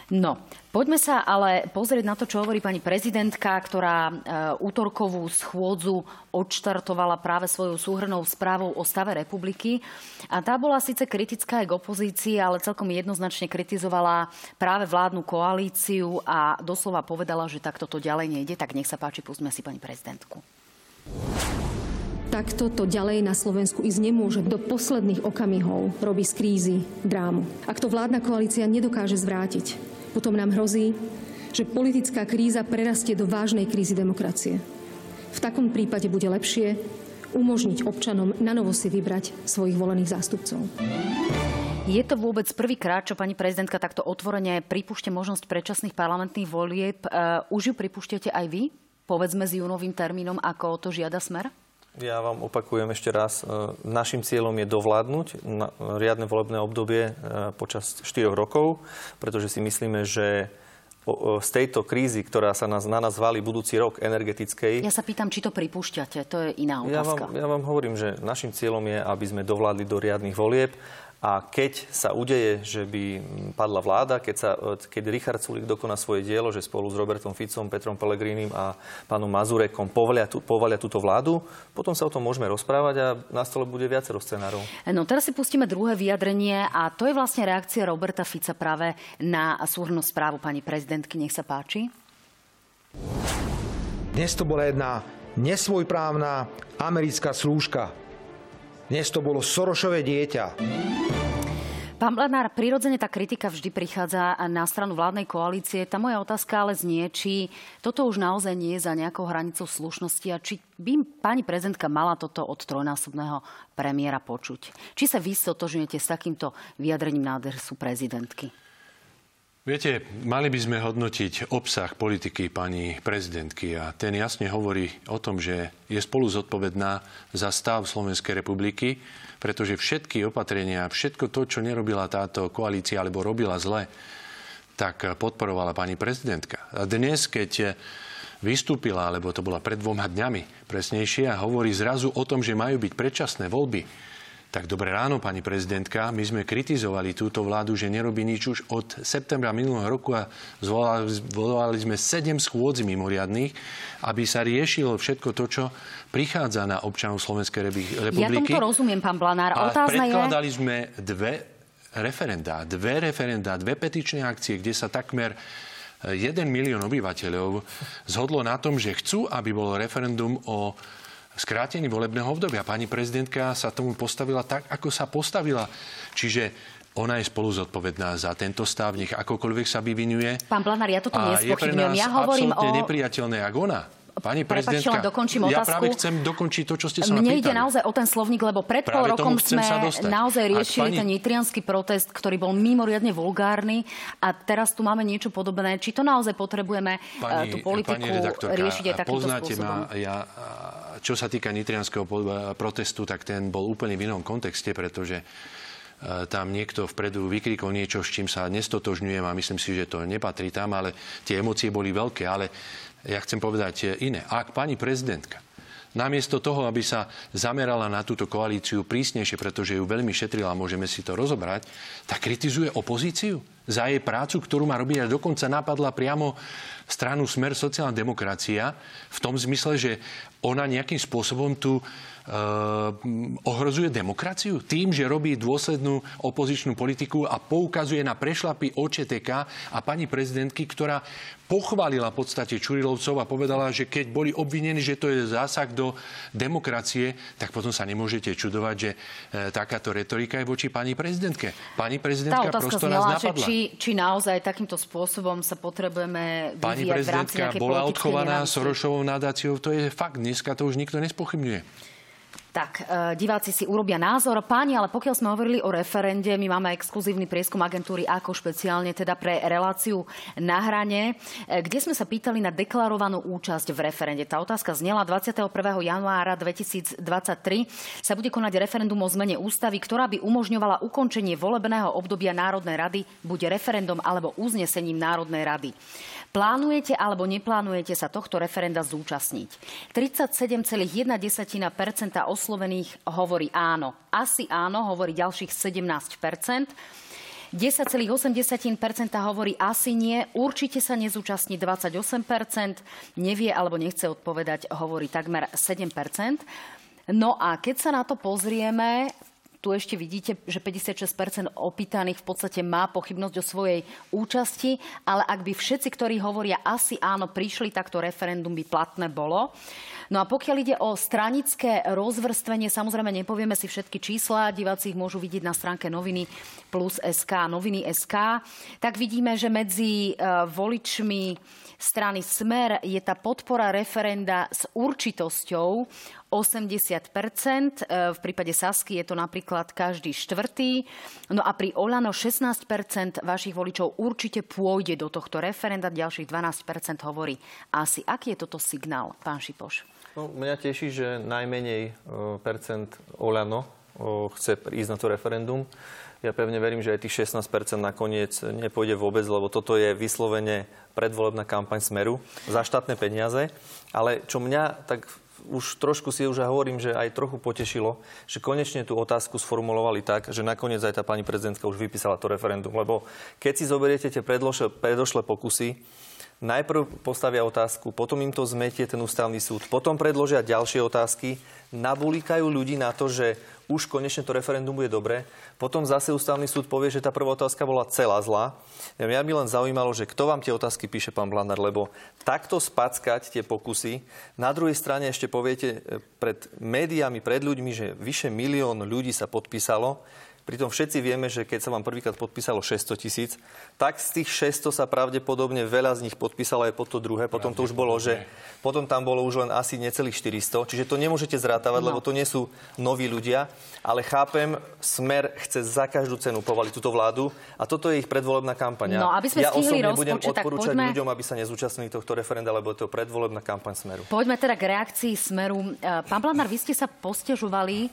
No, poďme sa ale pozrieť na to, čo hovorí pani prezidentka, ktorá e, útorkovú schôdzu odštartovala práve svojou súhrnou správou o stave republiky. A tá bola síce kritická aj k opozícii, ale celkom jednoznačne kritizovala práve vládnu koalíciu a doslova povedala, že takto to ďalej nejde. Tak nech sa páči, pustme si pani prezidentku. Takto to ďalej na Slovensku ísť nemôže. Do posledných okamihov robí z krízy drámu. Ak to vládna koalícia nedokáže zvrátiť, potom nám hrozí, že politická kríza prerastie do vážnej krízy demokracie. V takom prípade bude lepšie umožniť občanom na novo si vybrať svojich volených zástupcov. Je to vôbec prvýkrát, čo pani prezidentka takto otvorene pripúšte možnosť predčasných parlamentných volieb. Uh, už ju pripúšťate aj vy? Povedzme s júnovým termínom, ako to žiada smer? Ja vám opakujem ešte raz. E, našim cieľom je dovládnuť riadne volebné obdobie e, počas 4 rokov, pretože si myslíme, že z tejto krízy, ktorá sa nás, na nás valí budúci rok energetickej. Ja sa pýtam, či to pripúšťate, to je iná otázka. Ja vám, ja vám hovorím, že našim cieľom je, aby sme dovládli do riadnych volieb a keď sa udeje, že by padla vláda, keď, sa, keď Richard Sulik dokoná svoje dielo, že spolu s Robertom Ficom, Petrom Pelegrínim a pánom Mazurekom povalia, tú, povalia túto vládu, potom sa o tom môžeme rozprávať a na stole bude viacero scenárov. No teraz si pustíme druhé vyjadrenie a to je vlastne reakcia Roberta Fica práve na súhrnú správu pani prezidentky. Nech sa páči. Dnes to bola jedna nesvojprávna americká slúžka, dnes to bolo Sorošové dieťa. Pán Blanár, prirodzene tá kritika vždy prichádza na stranu vládnej koalície. Tá moja otázka ale znie, či toto už naozaj nie je za nejakou hranicou slušnosti a či by pani prezidentka mala toto od trojnásobného premiéra počuť. Či sa vy stotožňujete s takýmto vyjadrením na adresu prezidentky? Viete, mali by sme hodnotiť obsah politiky pani prezidentky a ten jasne hovorí o tom, že je spolu zodpovedná za stav Slovenskej republiky, pretože všetky opatrenia, všetko to, čo nerobila táto koalícia alebo robila zle, tak podporovala pani prezidentka. A dnes, keď vystúpila, alebo to bola pred dvoma dňami presnejšie, a hovorí zrazu o tom, že majú byť predčasné voľby, tak dobré ráno, pani prezidentka. My sme kritizovali túto vládu, že nerobí nič už od septembra minulého roku a zvolali, zvolali sme sedem schôdzi mimoriadných, aby sa riešilo všetko to, čo prichádza na občanov Slovenskej republiky. Ja tomto rozumiem, pán Blanár. A predkladali je... sme dve referendá, dve referendá, dve petičné akcie, kde sa takmer jeden milión obyvateľov zhodlo na tom, že chcú, aby bolo referendum o skrátení volebného obdobia. Pani prezidentka sa tomu postavila tak, ako sa postavila. Čiže ona je spolu zodpovedná za tento stav, nech akokoľvek sa vyvinuje. Pán Blanár, ja toto nespochybňujem. Ja hovorím o... nepriateľné, ako ona. Pani prezidentka, dokončím otázku. ja práve chcem dokončiť to, čo ste sa Mne ide naozaj o ten slovník, lebo pred pol rokom sme naozaj riešili pani... ten nitrianský protest, ktorý bol mimoriadne vulgárny a teraz tu máme niečo podobné. Či to naozaj potrebujeme eh, pani, tú politiku riešiť aj takýmto poznáte spôsobom? Ma, ja, čo sa týka nitrianského protestu, tak ten bol úplne v inom kontexte, pretože tam niekto vpredu vykrikol niečo, s čím sa nestotožňujem a myslím si, že to nepatrí tam, ale tie emócie boli veľké. Ale ja chcem povedať iné. Ak pani prezidentka namiesto toho, aby sa zamerala na túto koalíciu prísnejšie, pretože ju veľmi šetrila, môžeme si to rozobrať, tak kritizuje opozíciu za jej prácu, ktorú má robiť a dokonca napadla priamo stranu Smer sociálna demokracia v tom zmysle, že ona nejakým spôsobom tu ohrozuje demokraciu tým, že robí dôslednú opozičnú politiku a poukazuje na prešlapy OČTK a pani prezidentky, ktorá pochválila v podstate Čurilovcov a povedala, že keď boli obvinení, že to je zásah do demokracie, tak potom sa nemôžete čudovať, že e, takáto retorika je voči pani prezidentke. Pani prezidentka prosto nás napadla. Či, či naozaj takýmto spôsobom sa potrebujeme Pani prezidentka bola odchovaná Sorošovou nadáciou, to je fakt. Dneska to už nikto nespochybňuje. Tak, e, diváci si urobia názor. Páni, ale pokiaľ sme hovorili o referende, my máme exkluzívny prieskum agentúry AKO špeciálne teda pre reláciu na hrane, e, kde sme sa pýtali na deklarovanú účasť v referende. Tá otázka znela 21. januára 2023 sa bude konať referendum o zmene ústavy, ktorá by umožňovala ukončenie volebného obdobia Národnej rady buď referendum alebo uznesením Národnej rady. Plánujete alebo neplánujete sa tohto referenda zúčastniť? 37,1% oslovených hovorí áno. Asi áno, hovorí ďalších 17%. 10,8% hovorí asi nie, určite sa nezúčastní 28%, nevie alebo nechce odpovedať, hovorí takmer 7%. No a keď sa na to pozrieme, tu ešte vidíte, že 56% opýtaných v podstate má pochybnosť o svojej účasti, ale ak by všetci, ktorí hovoria asi áno, prišli, tak to referendum by platné bolo. No a pokiaľ ide o stranické rozvrstvenie, samozrejme nepovieme si všetky čísla, diváci ich môžu vidieť na stránke noviny plus SK, noviny SK, tak vidíme, že medzi uh, voličmi strany Smer je tá podpora referenda s určitosťou 80 e, V prípade Sasky je to napríklad každý štvrtý. No a pri Olano 16% vašich voličov určite pôjde do tohto referenda, ďalších 12% hovorí asi. Aký je toto signál, pán Šipoš? No, mňa teší, že najmenej e, percent Olano chce ísť na to referendum. Ja pevne verím, že aj tých 16% nakoniec nepôjde vôbec, lebo toto je vyslovene predvolebná kampaň Smeru za štátne peniaze. Ale čo mňa tak už trošku si už hovorím, že aj trochu potešilo, že konečne tú otázku sformulovali tak, že nakoniec aj tá pani prezidentka už vypísala to referendum. Lebo keď si zoberiete tie predošlé pokusy, najprv postavia otázku, potom im to zmetie ten ústavný súd, potom predložia ďalšie otázky, nabulíkajú ľudí na to, že už konečne to referendum bude dobre. Potom zase ústavný súd povie, že tá prvá otázka bola celá zlá. Ja by len zaujímalo, že kto vám tie otázky píše, pán Blanár, lebo takto spackať tie pokusy. Na druhej strane ešte poviete e, pred médiami, pred ľuďmi, že vyše milión ľudí sa podpísalo Pritom všetci vieme, že keď sa vám prvýkrát podpísalo 600 tisíc, tak z tých 600 sa pravdepodobne veľa z nich podpísalo aj pod to druhé. Potom to už bolo, že potom tam bolo už len asi necelých 400. Čiže to nemôžete zrátavať, no. lebo to nie sú noví ľudia. Ale chápem, Smer chce za každú cenu povaliť túto vládu a toto je ich predvolebná kampaň. No, aby sme ja osobne budem odporúčať poďme... ľuďom, aby sa nezúčastnili tohto referenda, lebo to je predvolebná kampaň Smeru. Poďme teda k reakcii Smeru. E, pán Planár, vy ste sa postežovali e,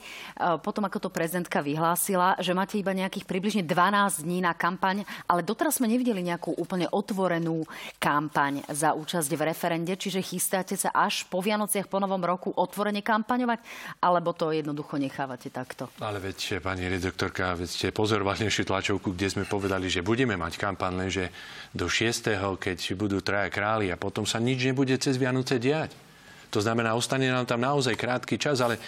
potom, ako to prezidentka vyhlásila, že máte iba nejakých približne 12 dní na kampaň, ale doteraz sme nevideli nejakú úplne otvorenú kampaň za účasť v referende, čiže chystáte sa až po Vianociach, po Novom roku otvorene kampaňovať, alebo to jednoducho nechávate takto? Ale veď, pani redaktorka, veď ste pozorovali našu tlačovku, kde sme povedali, že budeme mať kampaň, lenže do 6. keď budú traja králi a potom sa nič nebude cez Vianoce diať. To znamená, ostane nám tam naozaj krátky čas, ale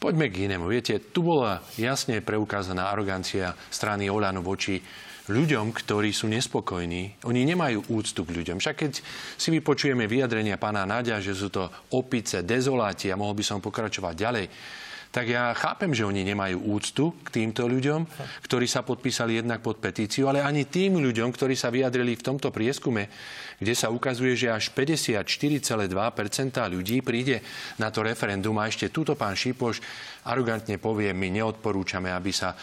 Poďme k inému. Viete, tu bola jasne preukázaná arogancia strany Olano voči ľuďom, ktorí sú nespokojní. Oni nemajú úctu k ľuďom. Však keď si vypočujeme vyjadrenia pána Nadia, že sú to opice, dezoláti a mohol by som pokračovať ďalej, tak ja chápem, že oni nemajú úctu k týmto ľuďom, ktorí sa podpísali jednak pod petíciu, ale ani tým ľuďom, ktorí sa vyjadrili v tomto prieskume, kde sa ukazuje, že až 54,2% ľudí príde na to referendum a ešte túto pán Šipoš arogantne povie, my neodporúčame, aby sa e,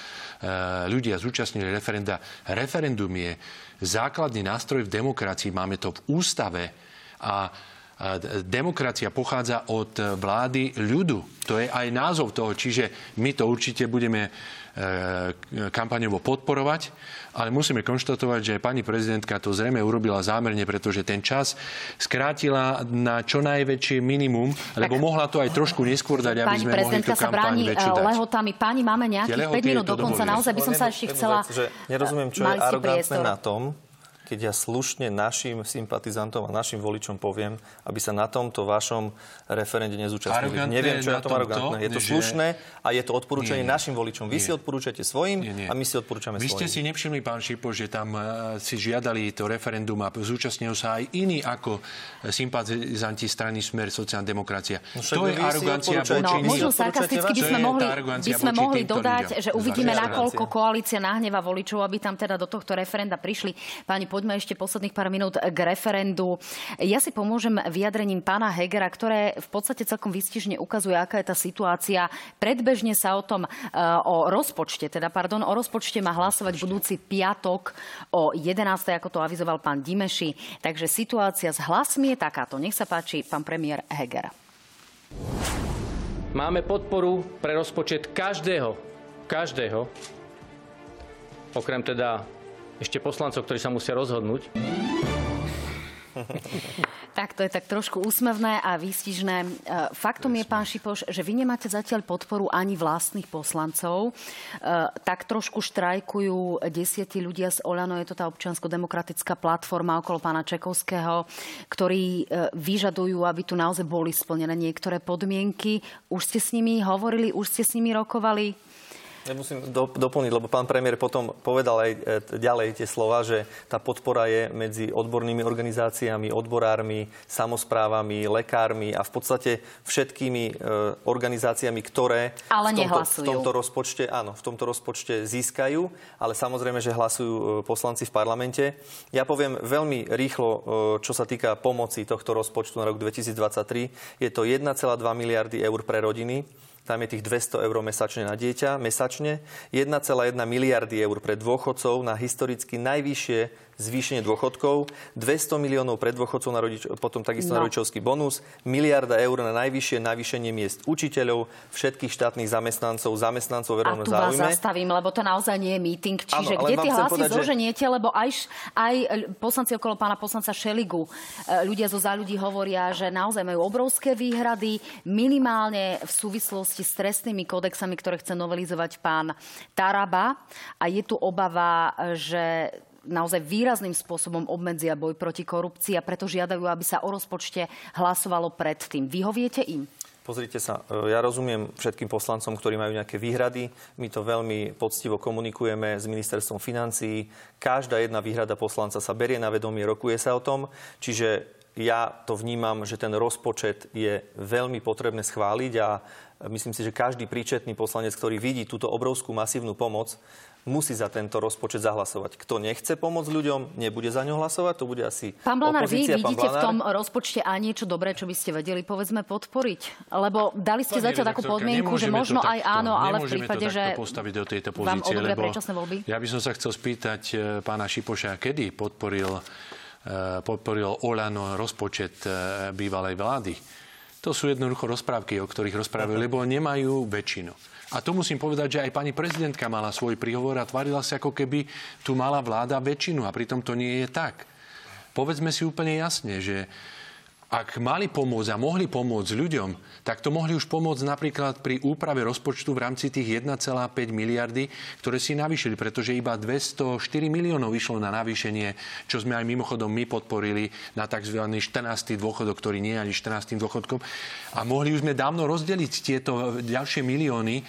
ľudia zúčastnili referenda. Referendum je základný nástroj v demokracii, máme to v ústave a demokracia pochádza od vlády ľudu. To je aj názov toho, čiže my to určite budeme e, kampaňovo podporovať, ale musíme konštatovať, že pani prezidentka to zrejme urobila zámerne, pretože ten čas skrátila na čo najväčšie minimum, lebo tak, mohla to aj trošku neskôr dať, aby sme mohli tú sa bráni e, lehotami. Páni, máme nejakých 5 minút dokonca. Naozaj by som sa ešte chcela... Vec, že nerozumiem, čo je arogantné na tom, keď ja slušne našim sympatizantom a našim voličom poviem, aby sa na tomto vašom referende nezúčastnili. Arogantné Neviem, čo je na tom arogantné. Je to že... slušné a je to odporúčanie nie, nie. našim voličom. Vy nie. si odporúčate svojim nie, nie. a my si odporúčame Vy ste si nevšimli, pán Šipo, že tam uh, si žiadali to referendum a zúčastnil sa aj iní ako sympatizanti strany Smer sociálna demokracia. No, to je arogancia voči no, možno sarkasticky by sme mohli, by sme mohli dodať, že uvidíme, nakoľko koalícia nahneva voličov, aby tam teda do tohto referenda prišli. Pani poďme ešte posledných pár minút k referendu. Ja si pomôžem vyjadrením pána Hegera, ktoré v podstate celkom výstižne ukazuje, aká je tá situácia. Predbežne sa o tom, e, o rozpočte, teda pardon, o rozpočte má hlasovať budúci piatok o 11. ako to avizoval pán Dimeši. Takže situácia s hlasmi je takáto. Nech sa páči, pán premiér Heger. Máme podporu pre rozpočet každého, každého, okrem teda ešte poslancov, ktorí sa musia rozhodnúť. Tak to je tak trošku úsmevné a výstižné. E, faktom je, pán Šipoš, že vy nemáte zatiaľ podporu ani vlastných poslancov. E, tak trošku štrajkujú desiatí ľudia z Olano, je to tá občiansko-demokratická platforma okolo pána Čekovského, ktorí e, vyžadujú, aby tu naozaj boli splnené niektoré podmienky. Už ste s nimi hovorili, už ste s nimi rokovali? Ja musím do, doplniť, lebo pán premiér potom povedal aj e, ďalej tie slova, že tá podpora je medzi odbornými organizáciami, odborármi, samozprávami, lekármi a v podstate všetkými e, organizáciami, ktoré ale v, tomto, v tomto rozpočte, áno, v tomto rozpočte získajú, ale samozrejme, že hlasujú e, poslanci v parlamente. Ja poviem veľmi rýchlo, čo sa týka pomoci tohto rozpočtu na rok 2023. Je to 1,2 miliardy eur pre rodiny tam je tých 200 eur mesačne na dieťa, mesačne, 1,1 miliardy eur pre dôchodcov na historicky najvyššie zvýšenie dôchodkov, 200 miliónov pre dôchodcov, na rodič, potom takisto no. na rodičovský bonus, miliarda eur na najvyššie navýšenie miest učiteľov, všetkých štátnych zamestnancov, zamestnancov verejného záujme. A tu zastavím, lebo to naozaj nie je meeting. Čiže ano, kde tie hlasy povedať, zoženiete, že... lebo aj, aj poslanci okolo pána poslanca Šeligu, e, ľudia zo za ľudí hovoria, že naozaj majú obrovské výhrady, minimálne v súvislosti s trestnými kodexami, ktoré chce novelizovať pán Taraba. A je tu obava, že naozaj výrazným spôsobom obmedzia boj proti korupcii a preto žiadajú, aby sa o rozpočte hlasovalo predtým. Vyhoviete im? Pozrite sa, e, ja rozumiem všetkým poslancom, ktorí majú nejaké výhrady. My to veľmi poctivo komunikujeme s ministerstvom financií. Každá jedna výhrada poslanca sa berie na vedomie, rokuje sa o tom. Čiže ja to vnímam, že ten rozpočet je veľmi potrebné schváliť a myslím si, že každý príčetný poslanec, ktorý vidí túto obrovskú masívnu pomoc, musí za tento rozpočet zahlasovať. Kto nechce pomôcť ľuďom, nebude za ňo hlasovať, to bude asi Pán Blanár, vy vidíte Blanár? v tom rozpočte aj niečo dobré, čo by ste vedeli, povedzme, podporiť? Lebo dali ste zatiaľ takú podmienku, že možno aj áno, ale v prípade, že postaviť do tejto pozície, lebo voľby? ja by som sa chcel spýtať e, pána Šipoša, kedy podporil, e, podporil Olano rozpočet e, bývalej vlády. To sú jednoducho rozprávky, o ktorých rozprávajú, lebo nemajú väčšinu. A to musím povedať, že aj pani prezidentka mala svoj príhovor a tvarila sa, ako keby tu mala vláda väčšinu a pritom to nie je tak. Povedzme si úplne jasne, že ak mali pomôcť a mohli pomôcť ľuďom, tak to mohli už pomôcť napríklad pri úprave rozpočtu v rámci tých 1,5 miliardy, ktoré si navýšili, pretože iba 204 miliónov vyšlo na navýšenie, čo sme aj mimochodom my podporili na tzv. 14. dôchodok, ktorý nie je ani 14. dôchodkom. A mohli už sme dávno rozdeliť tieto ďalšie milióny,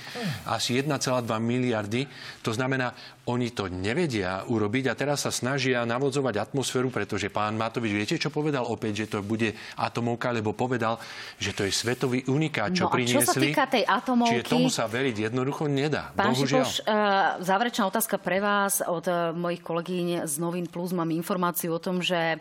asi 1,2 miliardy. To znamená, oni to nevedia urobiť a teraz sa snažia navodzovať atmosféru, pretože pán Matovič, viete, čo povedal opäť, že to bude atomovka, lebo povedal, že to je svetový unikát, čo no priniesli. čo sa týka tej atomovky... Čiže tomu sa veriť jednoducho nedá. Pán Bohužiaľ. Šipoš, uh, záverečná otázka pre vás od uh, mojich kolegyň z Novín Plus. Mám informáciu o tom, že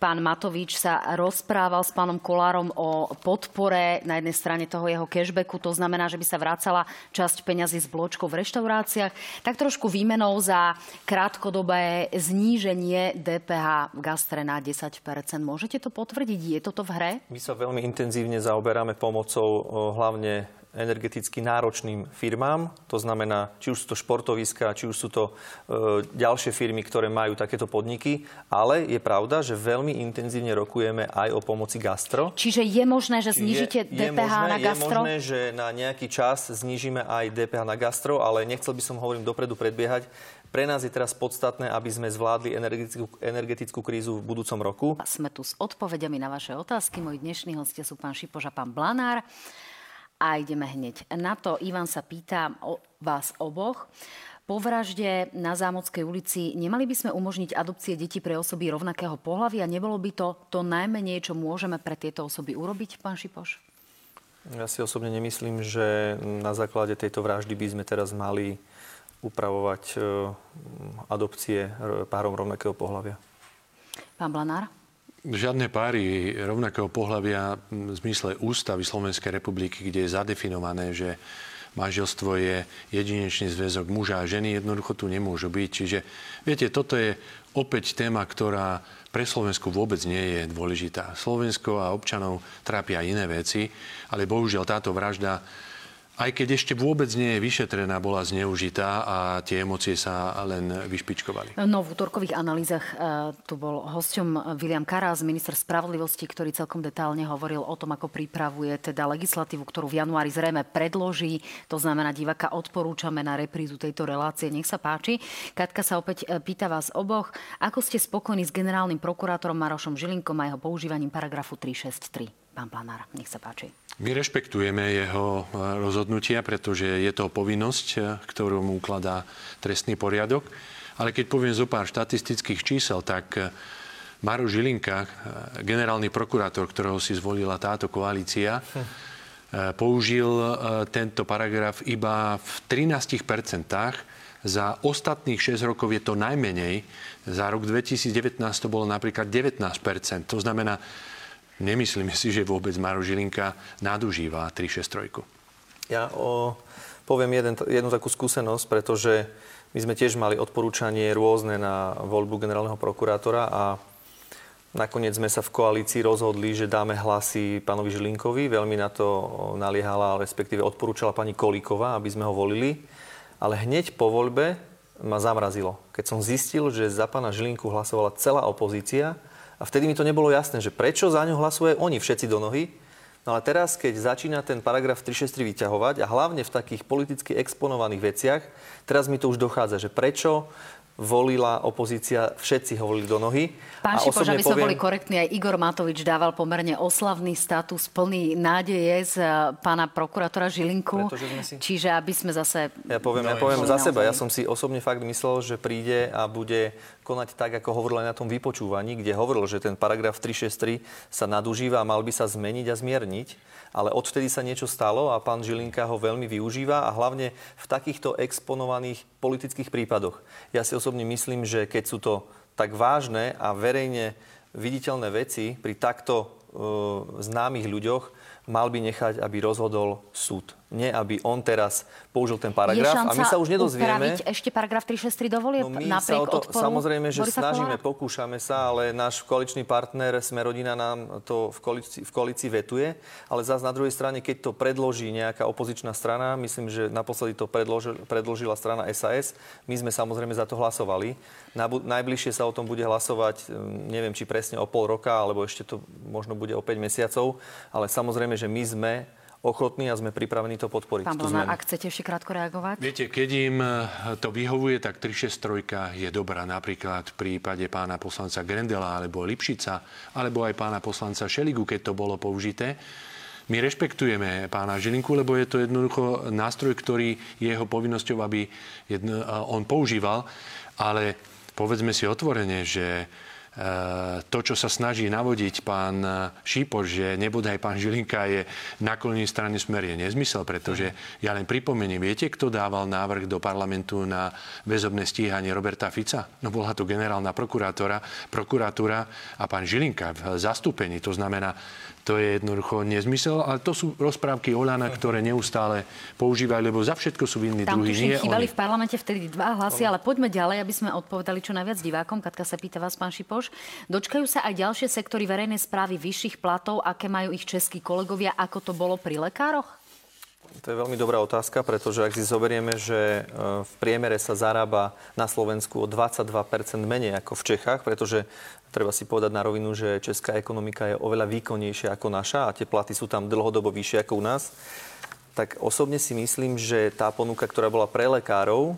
pán Matovič sa rozprával s pánom Kolárom o podpore na jednej strane toho jeho cashbacku. To znamená, že by sa vracala časť peňazí z bločkov v reštauráciách. Tak trošku výmeno občanov za krátkodobé zníženie DPH v gastre na 10% Môžete to potvrdiť? Je toto v hre? My sa veľmi intenzívne zaoberáme pomocou hlavne energeticky náročným firmám. To znamená, či už sú to športoviska, či už sú to e, ďalšie firmy, ktoré majú takéto podniky. Ale je pravda, že veľmi intenzívne rokujeme aj o pomoci gastro. Čiže je možné, že znižíte je, DPH je možné, na gastro? Je možné, že na nejaký čas znížime aj DPH na gastro, ale nechcel by som, hovorím, dopredu predbiehať. Pre nás je teraz podstatné, aby sme zvládli energetickú, energetickú krízu v budúcom roku. Sme tu s odpovediami na vaše otázky. Moji dnešní hostia sú pán Šipoš a pán Blanár. A ideme hneď na to. Ivan sa pýta o vás oboch. Po vražde na Zámodskej ulici nemali by sme umožniť adopcie detí pre osoby rovnakého pohľavia? Nebolo by to to najmenej, čo môžeme pre tieto osoby urobiť, pán Šipoš? Ja si osobne nemyslím, že na základe tejto vraždy by sme teraz mali upravovať e, adopcie párom rovnakého pohľavia. Pán Blanár? Žiadne páry rovnakého pohľavia v zmysle ústavy Slovenskej republiky, kde je zadefinované, že manželstvo je jedinečný zväzok muža a ženy, jednoducho tu nemôžu byť. Čiže, viete, toto je opäť téma, ktorá pre Slovensku vôbec nie je dôležitá. Slovensko a občanov trápia iné veci, ale bohužiaľ táto vražda aj keď ešte vôbec nie je vyšetrená, bola zneužitá a tie emócie sa len vyšpičkovali. No v útorkových analýzach uh, tu bol hosťom William Karas, minister spravodlivosti, ktorý celkom detálne hovoril o tom, ako pripravuje teda legislatívu, ktorú v januári zrejme predloží. To znamená, diváka odporúčame na reprízu tejto relácie. Nech sa páči. Katka sa opäť e, pýta vás oboch, ako ste spokojní s generálnym prokurátorom Marošom Žilinkom a jeho používaním paragrafu 363? Pán Planár, nech sa páči. My rešpektujeme jeho e, rozhodnutia, pretože je to povinnosť, e, ktorú mu ukladá trestný poriadok. Ale keď poviem zo pár štatistických čísel, tak e, Maro Žilinka, generálny prokurátor, ktorého si zvolila táto koalícia, použil tento paragraf iba v 13% za ostatných 6 rokov je to najmenej. Za rok 2019 to bolo napríklad 19% To znamená, Nemyslíme si, že vôbec Maro Žilinka nadužíva 363. Ja o, poviem jeden, jednu takú skúsenosť, pretože my sme tiež mali odporúčanie rôzne na voľbu generálneho prokurátora a nakoniec sme sa v koalícii rozhodli, že dáme hlasy pánovi Žilinkovi. Veľmi na to naliehala, respektíve odporúčala pani Kolíková, aby sme ho volili. Ale hneď po voľbe ma zamrazilo. Keď som zistil, že za pána Žilinku hlasovala celá opozícia, a vtedy mi to nebolo jasné, že prečo za ňu hlasuje oni všetci do nohy. No ale teraz, keď začína ten paragraf 363 vyťahovať a hlavne v takých politicky exponovaných veciach, teraz mi to už dochádza, že prečo volila opozícia, všetci ho volili do nohy. Pán Šipoš, aby poviem... boli korektní, aj Igor Matovič dával pomerne oslavný status plný nádeje z eh, pána prokurátora Žilinku. Si... Čiže aby sme zase... Ja poviem, ja poviem za seba. Ja som si osobne fakt myslel, že príde a bude konať tak, ako hovoril aj na tom vypočúvaní, kde hovoril, že ten paragraf 363 sa nadužíva a mal by sa zmeniť a zmierniť ale odvtedy sa niečo stalo a pán Žilinka ho veľmi využíva a hlavne v takýchto exponovaných politických prípadoch. Ja si osobne myslím, že keď sú to tak vážne a verejne viditeľné veci pri takto e, známych ľuďoch, mal by nechať, aby rozhodol súd nie aby on teraz použil ten paragraf. a my sa už nedozvieme. ešte paragraf 363 dovolie no my sa o to, odporu Samozrejme, že Borisa snažíme, Kolára? pokúšame sa, ale náš koaličný partner Smerodina nám to v koalícii, v koalícii vetuje. Ale zase na druhej strane, keď to predloží nejaká opozičná strana, myslím, že naposledy to predložil, predložila strana SAS, my sme samozrejme za to hlasovali. Na, najbližšie sa o tom bude hlasovať, hm, neviem, či presne o pol roka, alebo ešte to možno bude o 5 mesiacov. Ale samozrejme, že my sme ochotní a sme pripravení to podporiť. Pán Blona, ak chcete ešte krátko reagovať? Viete, keď im eh, to vyhovuje, tak 363 je dobrá. Napríklad v prípade pána poslanca Grendela alebo Lipšica, alebo aj pána poslanca Šeligu, keď to bolo použité. My rešpektujeme pána Žilinku, lebo je to jednoducho nástroj, ktorý je jeho povinnosťou, aby jedno, eh, on používal. Ale povedzme si otvorene, že to, čo sa snaží navodiť pán Šípoš, že nebude aj pán Žilinka je naklonený strany smer, je nezmysel, pretože ja len pripomeniem, viete, kto dával návrh do parlamentu na väzobné stíhanie Roberta Fica? No bola to generálna prokurátora, prokuratúra a pán Žilinka v zastúpení. To znamená, To je jednoducho nezmysel, ale to sú rozprávky Olana, ktoré neustále používajú, lebo za všetko sú vinní Tam druhí, nie chýbali oni. v parlamente vtedy dva hlasy, ale poďme ďalej, aby sme odpovedali čo najviac divákom. Katka sa pýta vás, pán Šipoš. Dočkajú sa aj ďalšie sektory verejnej správy vyšších platov, aké majú ich českí kolegovia, ako to bolo pri lekároch? To je veľmi dobrá otázka, pretože ak si zoberieme, že e, v priemere sa zarába na Slovensku o 22% menej ako v Čechách, pretože treba si povedať na rovinu, že česká ekonomika je oveľa výkonnejšia ako naša a tie platy sú tam dlhodobo vyššie ako u nás, tak osobne si myslím, že tá ponuka, ktorá bola pre lekárov,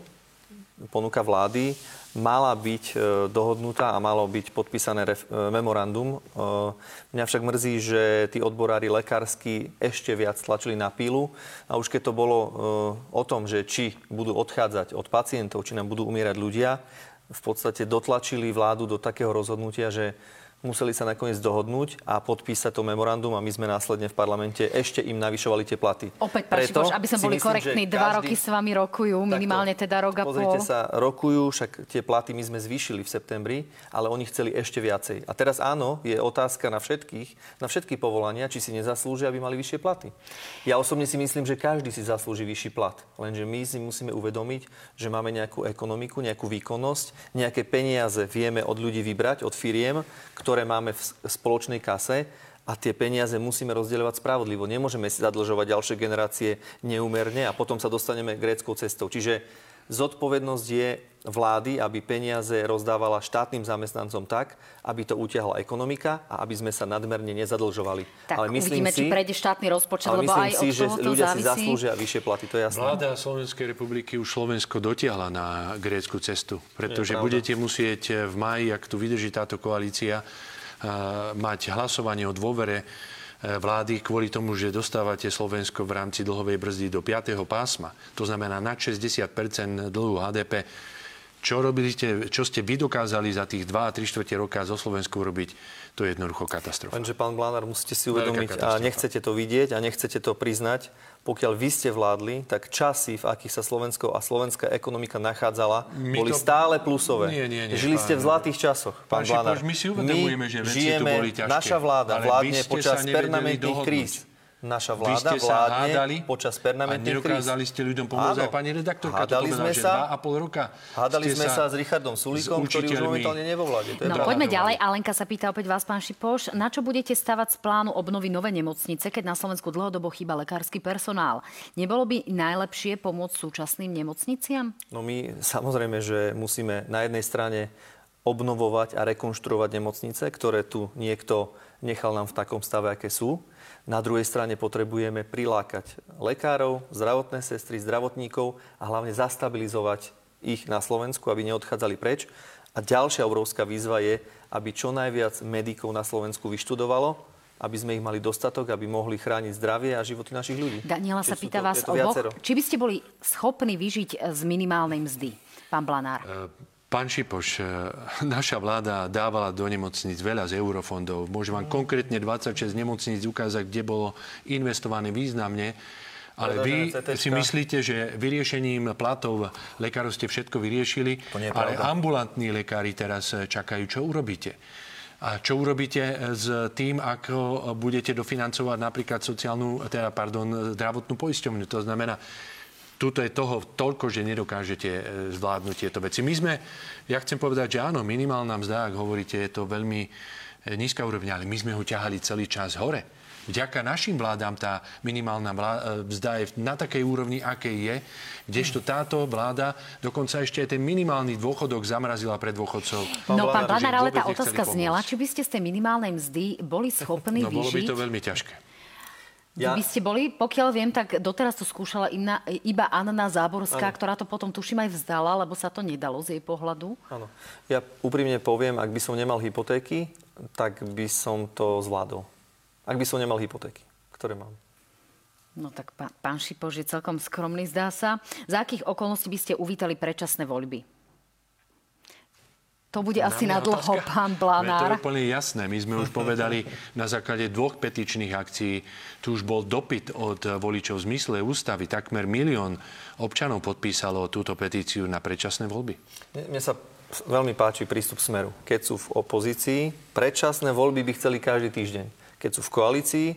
ponuka vlády, mala byť e, dohodnutá a malo byť podpísané ref, e, memorandum. E, mňa však mrzí, že tí odborári lekársky ešte viac tlačili na pílu a už keď to bolo o tom, že či budú odchádzať od pacientov, či nám budú umierať ľudia, v podstate dotlačili vládu do takého rozhodnutia, že museli sa nakoniec dohodnúť a podpísať to memorandum a my sme následne v parlamente ešte im navyšovali tie platy. Opäť, pán Šipoš, aby sme boli myslím, korektní, dva každý- roky s vami rokujú, minimálne teda rok a Pozrite pol. sa, rokujú, však tie platy my sme zvýšili v septembri, ale oni chceli ešte viacej. A teraz áno, je otázka na všetkých, na všetky povolania, či si nezaslúžia, aby mali vyššie platy. Ja osobne si myslím, že každý si zaslúži vyšší plat. Lenže my si musíme uvedomiť, že máme nejakú ekonomiku, nejakú výkonnosť, nejaké peniaze vieme od ľudí vybrať, od firiem, ktoré máme v spoločnej kase a tie peniaze musíme rozdeľovať spravodlivo. Nemôžeme si zadlžovať ďalšie generácie neúmerne a potom sa dostaneme gréckou cestou. Čiže zodpovednosť je vlády, aby peniaze rozdávala štátnym zamestnancom tak, aby to utiahla ekonomika a aby sme sa nadmerne nezadlžovali. Tak ale myslím uvidíme, si, či prejde štátny rozpočet, ale lebo myslím aj si, že ľudia si závisí. zaslúžia vyššie platy, to je jasné. Vláda Slovenskej republiky už Slovensko dotiahla na grécku cestu, pretože budete musieť v máji, ak tu vydrží táto koalícia, mať hlasovanie o dôvere eh, vlády kvôli tomu, že dostávate Slovensko v rámci dlhovej brzdy do 5. pásma. To znamená nad 60% dlhu HDP. Čo, robíte, čo ste vy dokázali za tých 2 a 3 štvrte roka zo Slovensku robiť, to je jednoducho katastrofa. Lenže pán Blanár, musíte si uvedomiť a nechcete to vidieť a nechcete to priznať. Pokiaľ vy ste vládli, tak časy, v akých sa Slovensko a slovenská ekonomika nachádzala, My boli to- stále plusové. Nie, nie, nie, Žili ste v pán- zlatých časoch, pán, Pán Blanár. my si uvedomujeme, že veci tu žijeme, boli ťažké, naša vláda vládne počas permanentných kríz. Naša Vy vláda ste sa vládne hádali počas a permanentných kríz. nedokázali ste ľuďom pomôcť. Áno. Aj pani redaktorka to Hádali povedala, sme sa, dva a pol roka Hádali ste sme sa s Richardom Sulíkom, s ktorý už momentálne nie vo vláde. To je No pravda. poďme ďalej. Alenka sa pýta opäť vás, pán Šipoš. Na čo budete stavať z plánu obnovy nové nemocnice, keď na Slovensku dlhodobo chýba lekársky personál? Nebolo by najlepšie pomôcť súčasným nemocniciam? No my samozrejme, že musíme na jednej strane obnovovať a rekonštruovať nemocnice, ktoré tu niekto nechal nám v takom stave, aké sú. Na druhej strane potrebujeme prilákať lekárov, zdravotné sestry, zdravotníkov a hlavne zastabilizovať ich na Slovensku, aby neodchádzali preč. A ďalšia obrovská výzva je, aby čo najviac medikov na Slovensku vyštudovalo, aby sme ich mali dostatok, aby mohli chrániť zdravie a životy našich ľudí. Daniela sa Čiže sú pýta to- vás oboch, či by ste boli schopní vyžiť z minimálnej mzdy, pán Blanár? Pán Šipoš, e, naša vláda dávala do nemocníc veľa z eurofondov. Môžem vám konkrétne 26 nemocníc ukázať, kde bolo investované významne. Ale vy si myslíte, že vyriešením platov lekárov ste všetko vyriešili, ale ambulantní lekári teraz e, čakajú. Čo urobíte? A čo urobíte e, s tým, ako budete dofinancovať napríklad sociálnu, teda, pardon, zdravotnú poisťovňu? To znamená, tuto je toho toľko, že nedokážete e, zvládnuť tieto veci. My sme, ja chcem povedať, že áno, minimálna mzda, ak hovoríte, je to veľmi e, nízka úroveň, ale my sme ho ťahali celý čas hore. Vďaka našim vládám tá minimálna e, mzda je na takej úrovni, akej je, kdežto táto vláda dokonca ešte aj ten minimálny dôchodok zamrazila pre dôchodcov. No, pán Blanár, že Blanár, ale vôbec tá otázka pomôcť. znela, či by ste z tej minimálnej mzdy boli schopní No bolo by vyžiť? to veľmi ťažké. Ja... Vy ste boli, pokiaľ viem, tak doteraz to skúšala iba, iba Anna Záborská, ktorá to potom tuším aj vzdala, lebo sa to nedalo z jej pohľadu. Áno. Ja úprimne poviem, ak by som nemal hypotéky, tak by som to zvládol. Ak by som nemal hypotéky, ktoré mám. No tak pán, pán Šipoš je celkom skromný, zdá sa. Za akých okolností by ste uvítali predčasné voľby? To bude asi na dlho, pán Veď To je Blanár. úplne jasné. My sme už povedali na základe dvoch petičných akcií. Tu už bol dopyt od voličov v zmysle ústavy. Takmer milión občanov podpísalo túto petíciu na predčasné voľby. Mne sa veľmi páči prístup Smeru. Keď sú v opozícii, predčasné voľby by chceli každý týždeň. keď sú v koalícii,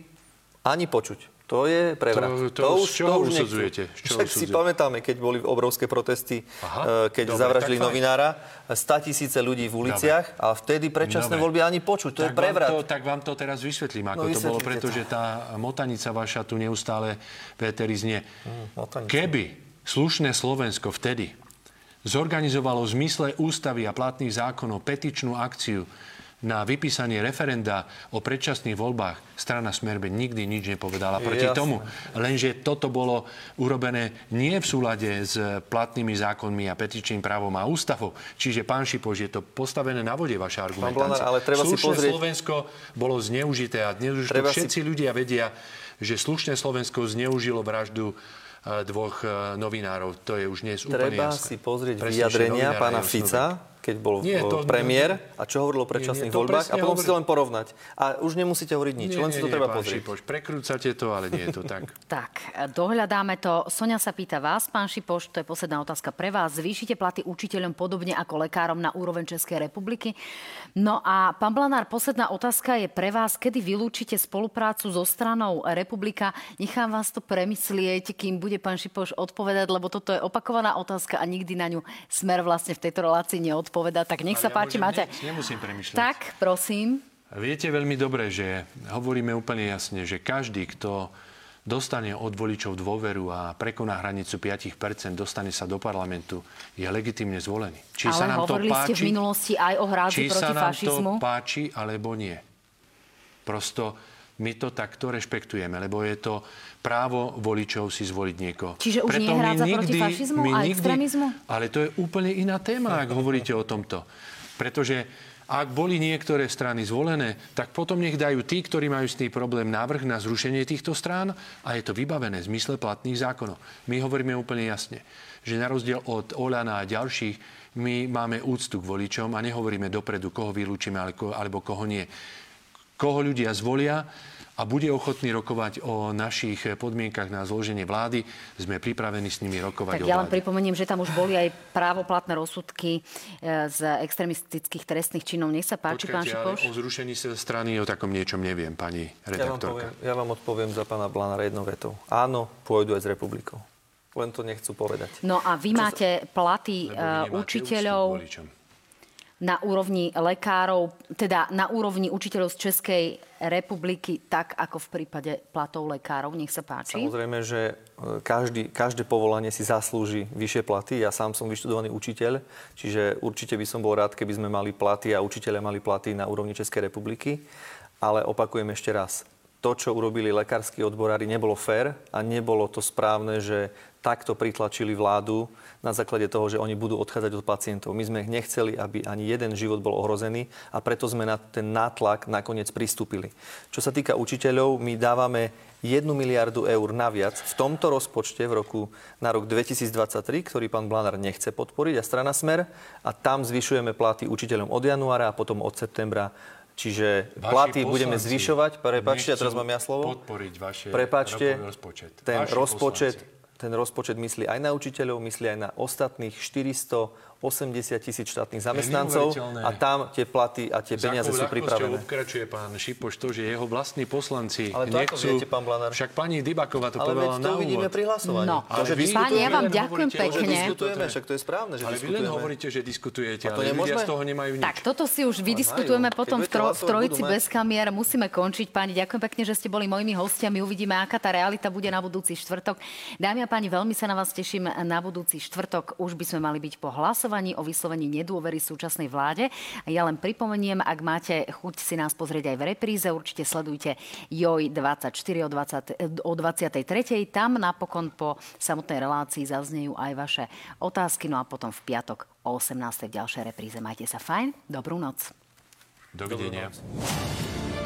ani počuť. To je prevrat. To, to, to už, z čoho to už usudzujete? Z čoho Však si pamätáme, keď boli obrovské protesty, Aha, keď dobre, zavraždili novinára, 100 tisíce ľudí v uliciach dobre. a vtedy predčasné dobre. voľby ani počuť. To tak je prevrat. Vám to, tak vám to teraz vysvetlím, ako no, to bolo, pretože tá motanica vaša tu neustále veterizne. Hmm, Keby slušné Slovensko vtedy zorganizovalo v zmysle ústavy a platných zákonov petičnú akciu na vypísanie referenda o predčasných voľbách strana Smerbe nikdy nič nepovedala proti Jasne. tomu. Lenže toto bolo urobené nie v súlade s platnými zákonmi a petičným právom a ústavou. Čiže, pán Šipoš, je to postavené na vode, vaša argumentácia. ale treba Slušné si pozrieť... Slovensko bolo zneužité a dnes už to všetci si... ľudia vedia, že slušné Slovensko zneužilo vraždu e, dvoch e, novinárov. To je už dnes úplne Treba si pozrieť Presne, vyjadrenia pána Fica, keď bol nie, to, premiér a čo hovoril o predčasných voľbách a potom hovoril... si to len porovnať. A už nemusíte hovoriť nič, nie, len si to nie, treba pozrieť. Šipoš, prekrúcate to, ale nie je to tak. tak, dohľadáme to. Sonia sa pýta vás, pán Šipoš, to je posledná otázka pre vás. Zvýšite platy učiteľom podobne ako lekárom na úroveň Českej republiky? No a pán Blanár, posledná otázka je pre vás, kedy vylúčite spoluprácu so stranou Republika? Nechám vás to premyslieť, kým bude pán Šipoš odpovedať, lebo toto je opakovaná otázka a nikdy na ňu smer vlastne v tejto relácii neodpovedá povedať. Tak nech sa ja páči, máte... Nemusím premyšľať. Tak, prosím. Viete veľmi dobre, že hovoríme úplne jasne, že každý, kto dostane od voličov dôveru a prekoná hranicu 5%, dostane sa do parlamentu, je legitimne zvolený. Či Ale sa nám to páči, ste v minulosti aj o hrádzi proti sa nám fašizmu? to páči, alebo nie. Prosto my to takto rešpektujeme, lebo je to právo voličov si zvoliť niekoho. Čiže už Preto nie hrádza nikdy, proti fašizmu a nikdy, extrémizmu? Ale to je úplne iná téma, ak hovoríte o tomto. Pretože ak boli niektoré strany zvolené, tak potom nech dajú tí, ktorí majú s tým problém, návrh na zrušenie týchto strán a je to vybavené v zmysle platných zákonov. My hovoríme úplne jasne, že na rozdiel od Olana a ďalších, my máme úctu k voličom a nehovoríme dopredu, koho vylúčime alebo koho nie. Koho ľudia zvolia, a bude ochotný rokovať o našich podmienkach na zloženie vlády, sme pripravení s nimi rokovať tak o ja len pripomeniem, že tam už boli aj právoplatné rozsudky e, z extremistických trestných činov. Nech sa páči, Počkajte, pán Šipoš. o zrušení strany o takom niečom neviem, pani redaktorka. Ja vám, poviem, ja vám odpoviem za pána Blána jednou vetou. Áno, pôjdu aj s republikou. Len to nechcú povedať. No a vy Čo máte sa... platy uh, učiteľov na úrovni lekárov, teda na úrovni učiteľov z Českej republiky, tak ako v prípade platov lekárov? Nech sa páči. Samozrejme, že e, každý, každé povolanie si zaslúži vyššie platy. Ja sám som vyštudovaný učiteľ, čiže určite by som bol rád, keby sme mali platy a učiteľe mali platy na úrovni Českej republiky. Ale opakujem ešte raz, to, čo urobili lekársky odborári, nebolo fér a nebolo to správne, že takto pritlačili vládu na základe toho, že oni budú odchádzať od pacientov. My sme nechceli, aby ani jeden život bol ohrozený a preto sme na ten nátlak nakoniec pristúpili. Čo sa týka učiteľov, my dávame 1 miliardu eur naviac v tomto rozpočte v roku, na rok 2023, ktorý pán Blanár nechce podporiť a strana Smer a tam zvyšujeme platy učiteľom od januára a potom od septembra Čiže Vaši platy budeme zvyšovať. Prepačte, teraz mám ja slovo. Podporiť vaše Prepačte, rozpočet. ten Vaši rozpočet, poslanci. ten rozpočet myslí aj na učiteľov, myslí aj na ostatných 400 80 tisíc štátnych zamestnancov a tam tie platy a tie peniaze sú pripravené. obkračuje pán Šipoš to, že jeho vlastní poslanci Ale to nechcú... ako viete, pán Blanár? Však pani Dybakova to Ale povedala na to uvidíme pri hlasovaní. No. To, že vy, páni, ja vám ďakujem pekne. Diskutujeme, však to je správne, že ale vy len hovoríte, že diskutujete, ale ľudia z toho nemajú nič. Tak, toto si už vydiskutujeme potom v, tro, v trojici bez kamier. Musíme končiť. Páni, ďakujem pekne, že ste boli mojimi hostiami. Uvidíme, aká tá realita bude na budúci štvrtok. Dámy a páni, veľmi sa na vás teším na budúci štvrtok. Už by sme mali byť po hlasovaní o vyslovení nedôvery súčasnej vláde. A ja len pripomeniem, ak máte chuť si nás pozrieť aj v repríze, určite sledujte JOJ 24 o, 20, o 23. Tam napokon po samotnej relácii zaznejú aj vaše otázky. No a potom v piatok o 18. v ďalšej repríze. Majte sa fajn, dobrú noc. Dovidenia. Dobrú noc.